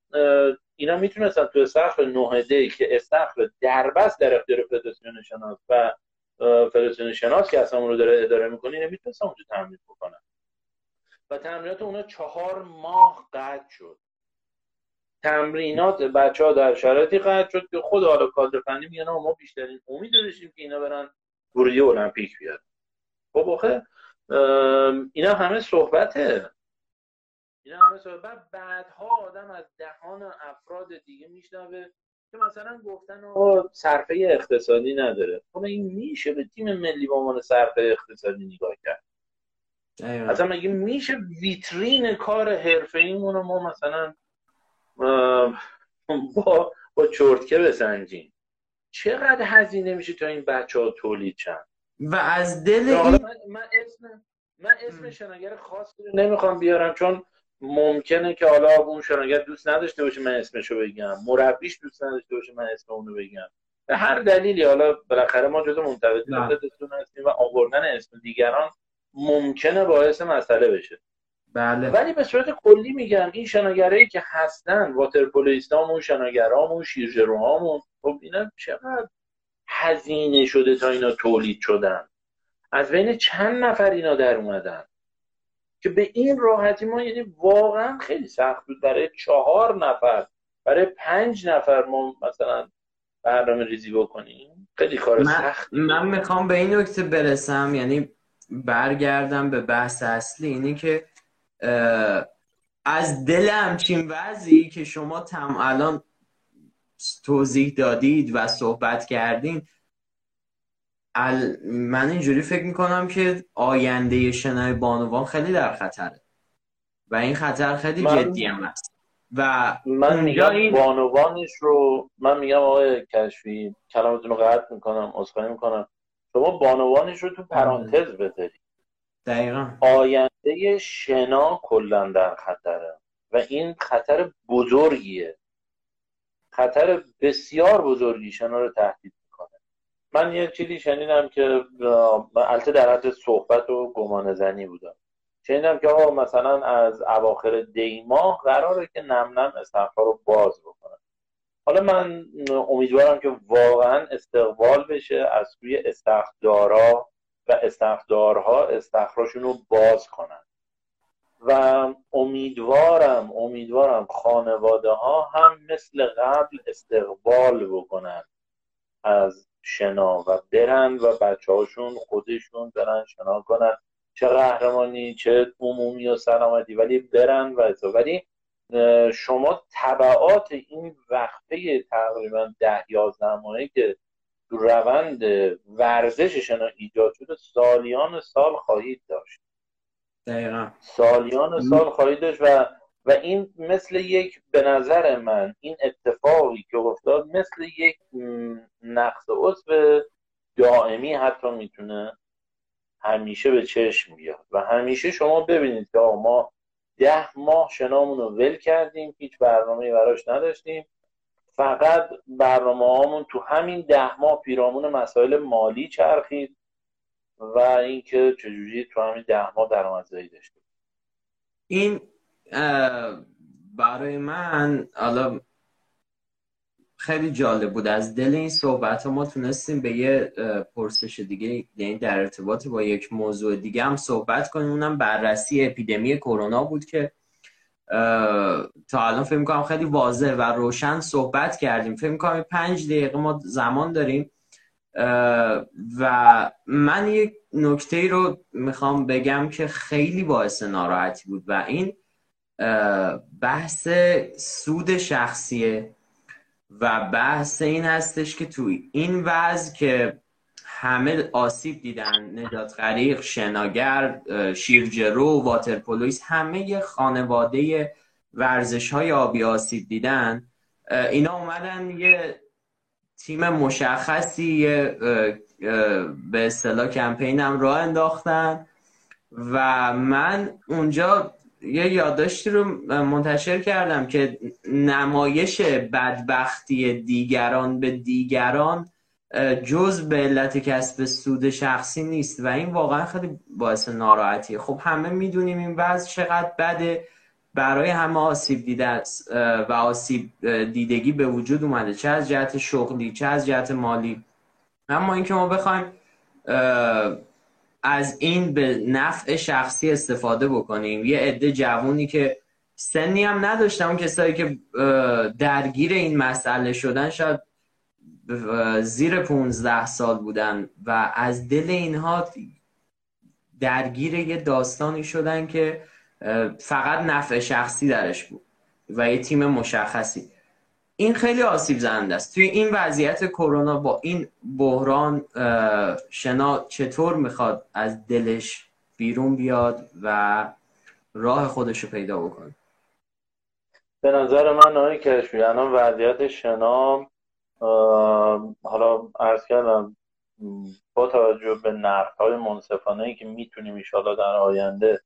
اینا می‌تونستن تو استخر نهده که استخر دربست در اختیار فدراسیون شناس و فدراسیون شناس که اصلا اون رو داره اداره می‌کنه اینا می‌تونستن اونجا تمرین بکنن. و تمرینات اونا چهار ماه قطع شد. تمرینات بچه ها در شرایطی قطع شد که خود حالا کادر فنی میگن ما بیشترین امید داشتیم که اینا برن ورودی المپیک بیاد. خب آخه اینا همه صحبته. اینا همه صحبت. بعدها آدم از دهان افراد دیگه میشنوه که مثلا گفتن آقا صرفه اقتصادی نداره. خب این میشه به تیم ملی به عنوان صرفه اقتصادی نگاه کرد. اصلا مگه میشه ویترین کار حرفه ایمون ما مثلا با با چرتکه بسنجیم. چقدر هزینه میشه تا این بچه ها تولید چند و از دل این... من, اسم من اسم شناگر خاصی رو نمی‌خوام بیارم چون ممکنه که حالا اون شناگر دوست نداشته باشه من اسمشو بگم. مربیش دوست نداشته باشه من اسم اونو بگم. به هر دلیلی حالا بالاخره ما جزء منتقدین هستیم و آوردن اسم دیگران ممکنه باعث مسئله بشه. بله. ولی به صورت کلی میگم این شناگرایی که هستن واترپولویستامون شناگرامون شیرجروهامون خب اینا چقدر هزینه شده تا اینا تولید شدن؟ از بین چند نفر اینا در اومدن؟ که به این راحتی ما یعنی واقعا خیلی سخت بود برای چهار نفر برای پنج نفر ما مثلا برنامه ریزی بکنیم. خیلی کار من سخت من می‌خوام به این نکته برسم یعنی برگردم به بحث اصلی اینی که از دل همچین وضعی که شما تم الان توضیح دادید و صحبت کردین من اینجوری فکر می‌کنم که آینده شنای بانوان خیلی در خطره. و این خطر خیلی من... جدی هم است و من میگم این... بانوانش رو من میگم آقای کشفی کلامتون رو قطع می‌کنم اصخایی می‌کنم. شما بانوانش رو تو پرانتز بذارید. دقیقا. آینده شنا کلا در خطره و این خطر بزرگیه. خطر بسیار بزرگی شنا رو تهدید می‌کنه. من یه چیزی شنیدم که البته در حد صحبت و گمان زنی بودم. شنیدم که آقا مثلا از اواخر دی ماه قراره که نم نم استخرا رو باز بکنن حالا من امیدوارم که واقعا استقبال بشه از سوی استخدارا و استخدارها استخراشون رو باز کنن. و امیدوارم امیدوارم خانواده ها هم مثل قبل استقبال بکنن از شنا و برن و بچه هاشون خودشون برن شنا کنن. چه قهرمانی چه عمومی و سلامتی ولی برن و ولی شما طبعات این وقفه تقریبا ده یازده ماهه که روند ورزش شنا ایجاد شده سالیان سال خواهید داشت. دقیقا. سالیان سال خواهید داشت و و این مثل یک به نظر من این اتفاقی که افتاد مثل یک نقص عضو دائمی حتی می‌تونه همیشه به چشم بیاد. و همیشه شما ببینید که ما ده ماه شنامون رو ول کردیم هیچ برنامه براش نداشتیم. فقط برنامه هامون تو همین ده ماه پیرامون مسائل مالی چرخید و اینکه چجوری تو همین ده ماه درآمدزایی داشتیم. این برای من حالا خیلی جالب بود. از دل این صحبت ها ما تونستیم به یه پرسش دیگه یعنی در ارتباط با یک موضوع دیگه هم صحبت کنیم. اونم بررسی اپیدمی کرونا بود که تا الان فکر کنم خیلی واضح و روشن صحبت کردیم. فکر کنم پنج دقیقه ما زمان داریم. و من یک نکته رو می‌خوام بگم که خیلی باعث ناراحتی بود و این بحث سود شخصیه و بحث این هستش که توی این وضع که همه آسیب دیدن نجات غریق شناگر شیرجرو واترپولویس همه یه خانواده ورزش های آبی آسیب دیدن. اینا اومدن یه تیم مشخصی به اصطلاح کمپین هم راه انداختن و من اونجا یه یادداشتی رو منتشر کردم که نمایش بدبختی دیگران به دیگران جز به علت کسب سود شخصی نیست و این واقعا خیلی باعث ناراحتیه. خب همه می‌دونیم این وضع چقدر بده. برای همه آسیب دیده و آسیب دیدگی به وجود اومده. چه از جهت شغلی چه از جهت مالی. اما اینکه ما بخوایم از این به نفع شخصی استفاده بکنیم یه عده جوونی که سنی هم نداشتن اون کسایی که درگیر این مسئله شدن شاید زیر 15 سال بودن و از دل اینها درگیر یه داستانی شدن که فقط نفع شخصی درش بود و یه تیم مشخصی. این خیلی آسیب زنده است. توی این وضعیت کرونا با این بحران شنا چطور می‌خواد از دلش بیرون بیاد و راه خودش رو پیدا بکنه؟ به نظر من آقای کشفی الان وضعیت شنا حالا عرض کردم با توجه به نقد های منصفانه ای که می‌تونیم ایشالا در آینده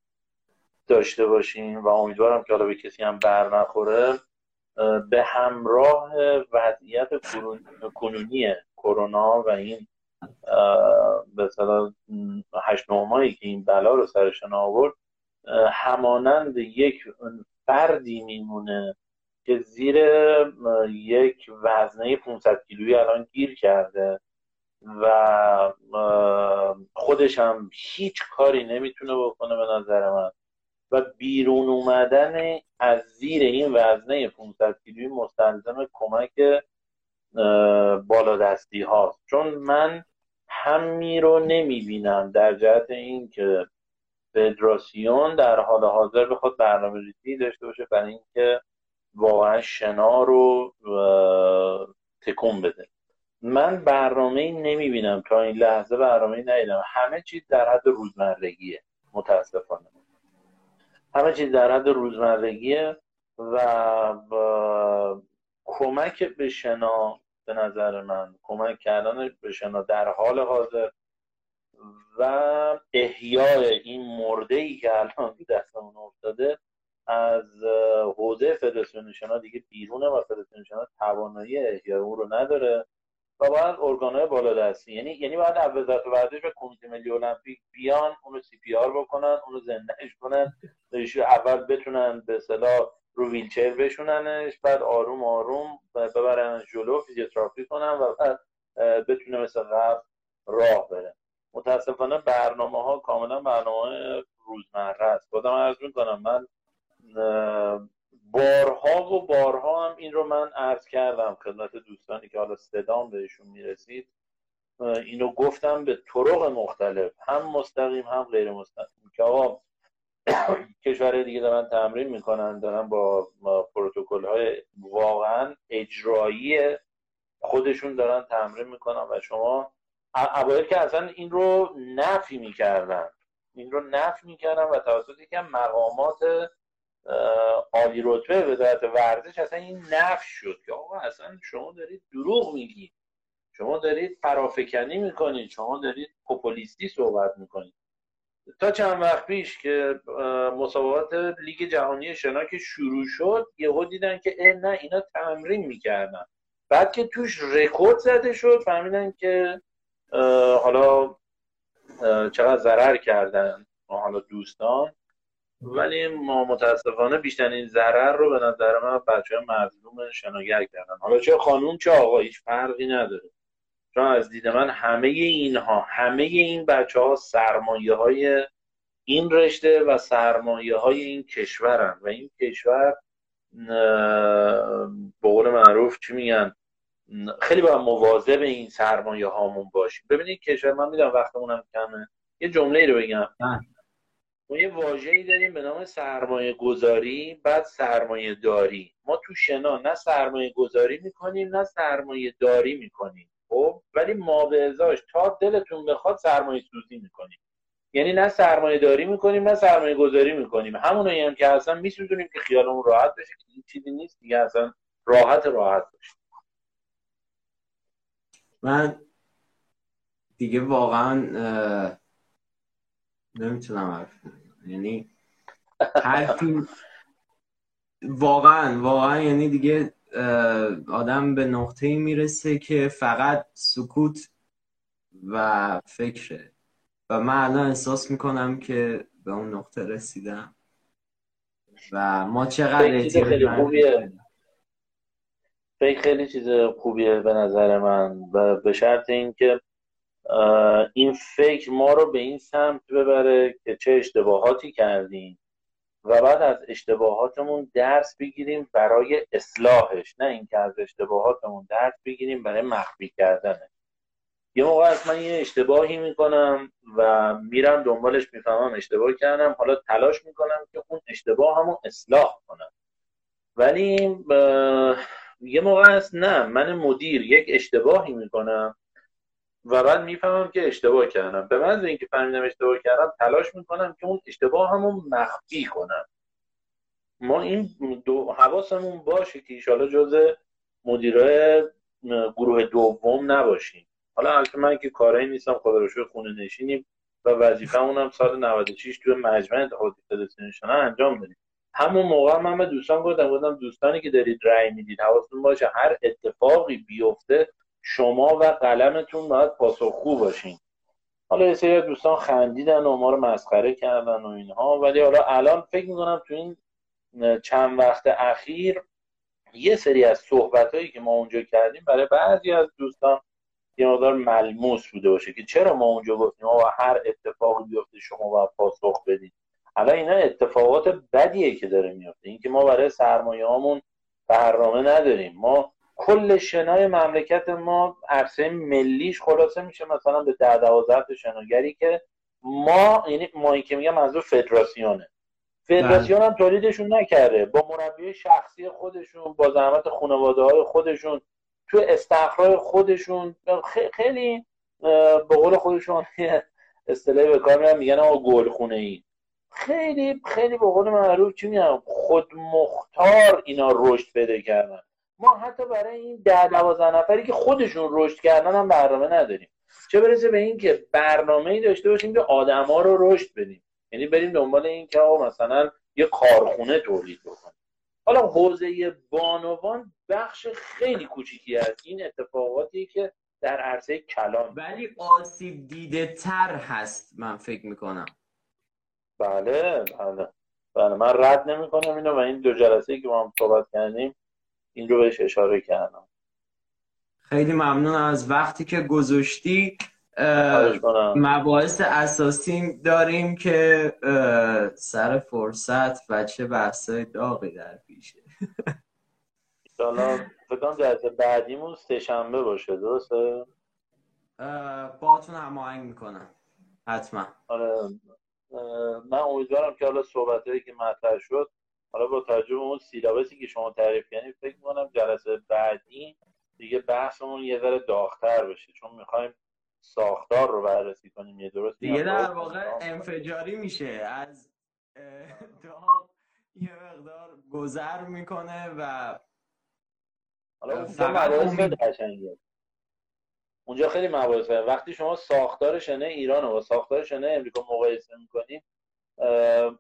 داشته باشیم و امیدوارم که حالا به کسی هم بر نخوره به همراه وضعیت کنونی کرونا و این به اصطلاح هشت ماهی که این بلا رو سرشان آورد همانند یک فردی میمونه که زیر یک وزنه 500 کیلویی الان گیر کرده و خودش هم هیچ کاری نمی‌تونه بکنه به نظر من. و بیرون اومدن از زیر این وزنه 500 کیلویی مستلزم کمک بالادستی هاست. چون من همی رو نمی‌بینم در جهت این که فدراسیون در حال حاضر بخواد برنامه ریزی داشته باشه برای اینکه واقعا شنا رو تکون بده. من برنامه نمی‌بینم. تا این لحظه برنامه ندیدم. همه چیز در حد روزمرگیه. متاسفانه. همه چیز در حد روزمرگیه و کمک به شنا به نظر من کمک کردن به شنا در حال حاضر و احیای این مرده ای که الان دستمون افتاده از حوزه فدراسیون شنا دیگه بیرونه و فدراسیون شنا توانایی احیای اون رو نداره. و باید ارگانهای بالادستی یعنی یعنی باید وزارت ورزش و کمیته ملی المپیک بیان اونو CPR بکنن اونو زندهش کنن. اول بتونن به اصطلاح رو ویلچر بشوننش بعد آروم آروم ببرن جلو فیزیوتراپی کنن و بعد بتونه مثل قبل راه بره. متاسفانه برنامه ها کاملا برنامه روزمره است. بازم عرض می‌کنم من بارها و بارها هم این رو من عرض کردم خدمت دوستانی که حالا صدام بهشون می‌رسید. اینو گفتم به طرق مختلف هم مستقیم هم غیر مستقیم. که آقا کشورهای دیگه دارن تمرین می‌کنن دارن با پروتکل های واقعا اجرایی خودشون دارن تمرین می‌کنن و شما اوایل که اصلا این رو نفی می‌کردن این رو نفی می‌کردن و توسط یکم مقامات عالی رتبه وزارت ورزش اصلا این نفی شد که آقا اصلا شما دارید دروغ میگید شما دارید فرافکنی می‌کنید. شما دارید پوپولیستی صحبت می‌کنید. تا چند وقت پیش که مسابقات لیگ جهانی شنا که شروع شد یهو دیدن که نه اینا تمرین می‌کردن. بعد که توش رکورد زده شد فهمیدن که حالا چقدر ضرر کردن حالا دوستان. ولی ما متاسفانه بیشترین ضرر رو به نظر من بچه مظلوم شناگر کردن. حالا چه خانوم چه آقا هیچ فرقی نداره. چون از دید من همه اینها همه این بچه ها سرمایه های این رشته و سرمایه های این کشورن. و این کشور به قول معروف چی میگن؟ خیلی باید مواظب این سرمایه هامون باشیم. ببینید کشور من می‌دونم وقتمونم کمه. یه جمله رو بگم. بله. ما یه واژه‌ای داریم به نام سرمایه گذاری بعد سرمایه داری ما تو شنا نه سرمایه گذاری می‌کنیم نه سرمایه داری می‌کنیم. خب؟ ولی ما به ازاش تا دلتون بخواد سرمایه سوزی می‌کنیم. یعنی نه سرمایه داری می‌کنیم نه سرمایه گذاری می‌کنیم. همونایی هم که اصلا میسوزونیم که خیالمون راحت بشه که این چیزی نیست دیگه اصلا راحت راحت باشه. من دیگه واقعا نمی‌تونم حرف یعنی حرفی واقعا واقعا یعنی دیگه آدم به نقطه می‌رسه که فقط سکوت و فکره. و من الان احساس می‌کنم که به اون نقطه رسیدم. و ما چقدر خیلی خوبیه. فکر خیلی چیز خوبیه به نظر من. و به شرط اینکه این فکر ما رو به این سمت ببره که چه اشتباهاتی کردیم و بعد از اشتباهاتمون درس بگیریم برای اصلاحش نه اینکه از اشتباهاتمون درس بگیریم برای مخفی کردنش یه موقع از من یه اشتباهی می‌کنم و میرم دنبالش می‌فهمم اشتباه کردم حالا تلاش می‌کنم که اون اشتباه همون اصلاح کنم. ولی یه موقع هست نه من مدیر یک اشتباهی می‌کنم و بعد می‌فهمم که اشتباه کردم. به من اینکه فهمیدم اشتباه کردم تلاش می‌کنم که اون اشتباه همون مخفی کنم. ما این دو حواسمون باشه که ایشالا جز مدیرای گروه دوم نباشیم. حالا البته من که کاری نیستم خدا رو خونه نشینیم و وظیفه اونم سال 96 توی مجمع انتخابات فدراسیون انجام دادیم همون موقع من به دوستان گفتم گفتم دوستانی که دارید رأی می‌دید حواستون باشه هر اتفاقی بیفته شما و قلمتون باید پاسخگو باشین. حالا یه سری دوستان خندیدن و ما رو مسخره کردن و اینها ولی حالا الان فکر می‌کنم تو این چند وقت اخیر یه سری از صحبت هایی که ما اونجا کردیم برای بعضی از دوستان یه مقدار ملموس بوده باشه که چرا ما اونجا گفتیم و هر اتفاقی بیفته شما باید پاسخ بدید حالا اینا اتفاقات بدیه که داره میفته اینکه ما برای سرمایه هامون برنامه نداریم. ما کل شنای مملکت ما عرصه ملیش خلاصه میشه مثلا به ده دوازده شناگری که ما یعنی ما که میگم منظور فدراسیونه. فدراسیون هم تولیدشون نکرده. با مربی شخصی خودشون با زحمت خانواده های خودشون تو استخرای خودشون خیلی به قول خودشون اصطلاحی به کار میگن آقا گل خونه ای خیلی خیلی به قول معروف چی میگم خود مختار اینا رشد پیدا کردن. ما حتی برای این ده دوازده نفری که خودشون رشد کردن هم برنامه نداریم. چه برسه به این که برنامه ای داشته باشیم که آدما رو رشد بدیم. یعنی بریم دنبال این که مثلا یه کارخونه تولید بکنیم. حالا حوزه بانوان بخش خیلی کوچیکی از این اتفاقاتی که در عرصه کلان. ولی آسیب دیده تر هست من فکر می‌کنم. بله بله. بله من رد نمی کنم اینو و این دو جلسه که ما هم صحبت کردیم این رو بهش اشاره کردم. خیلی ممنون از وقتی که گذاشتی مباحث اساسی داریم که سر فرصت و چه بحثای داغی در پیشه. فکرم جلسه بعدیمون سه شنبه باشه درسته؟ باتون هماهنگ می‌کنم. حتما. آره. من امیدوارم که حالا صحبت هایی که مطرح شد حالا با توجه به اون سیلابسی که شما تعریف کردید فکر می‌کنم جلسه بعدی دیگه بحثمون یه ذره داغتر بشه چون می‌خوایم ساختار رو بررسی کنیم یه درست دیگه در واقع انفجاری میشه از داغ یه مقدار گذر می‌کنه و حالا اونجا خیلی مباحث وقتی شما ساختار شنه ایران و ساختار شنه امریکا مقایسه می‌کنیم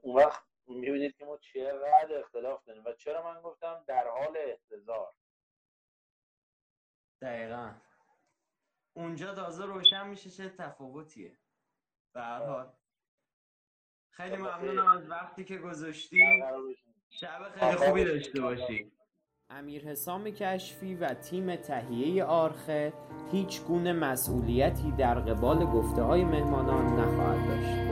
اون وقت می‌بینید که ما چقدر اختلاف داریم و چرا من گفتم در حال احتضار؟ دقیقا. اونجا تازه روشن میشه چه تفاوتیه. به هر حال. خیلی ممنونم از وقتی که گذاشتی. شب خیلی خوبی داشته باشی. امیر حسام کشفی و تیم تهیه آرخه هیچ گونه مسئولیتی در قبال گفته های مهمانان نخواهد داشت.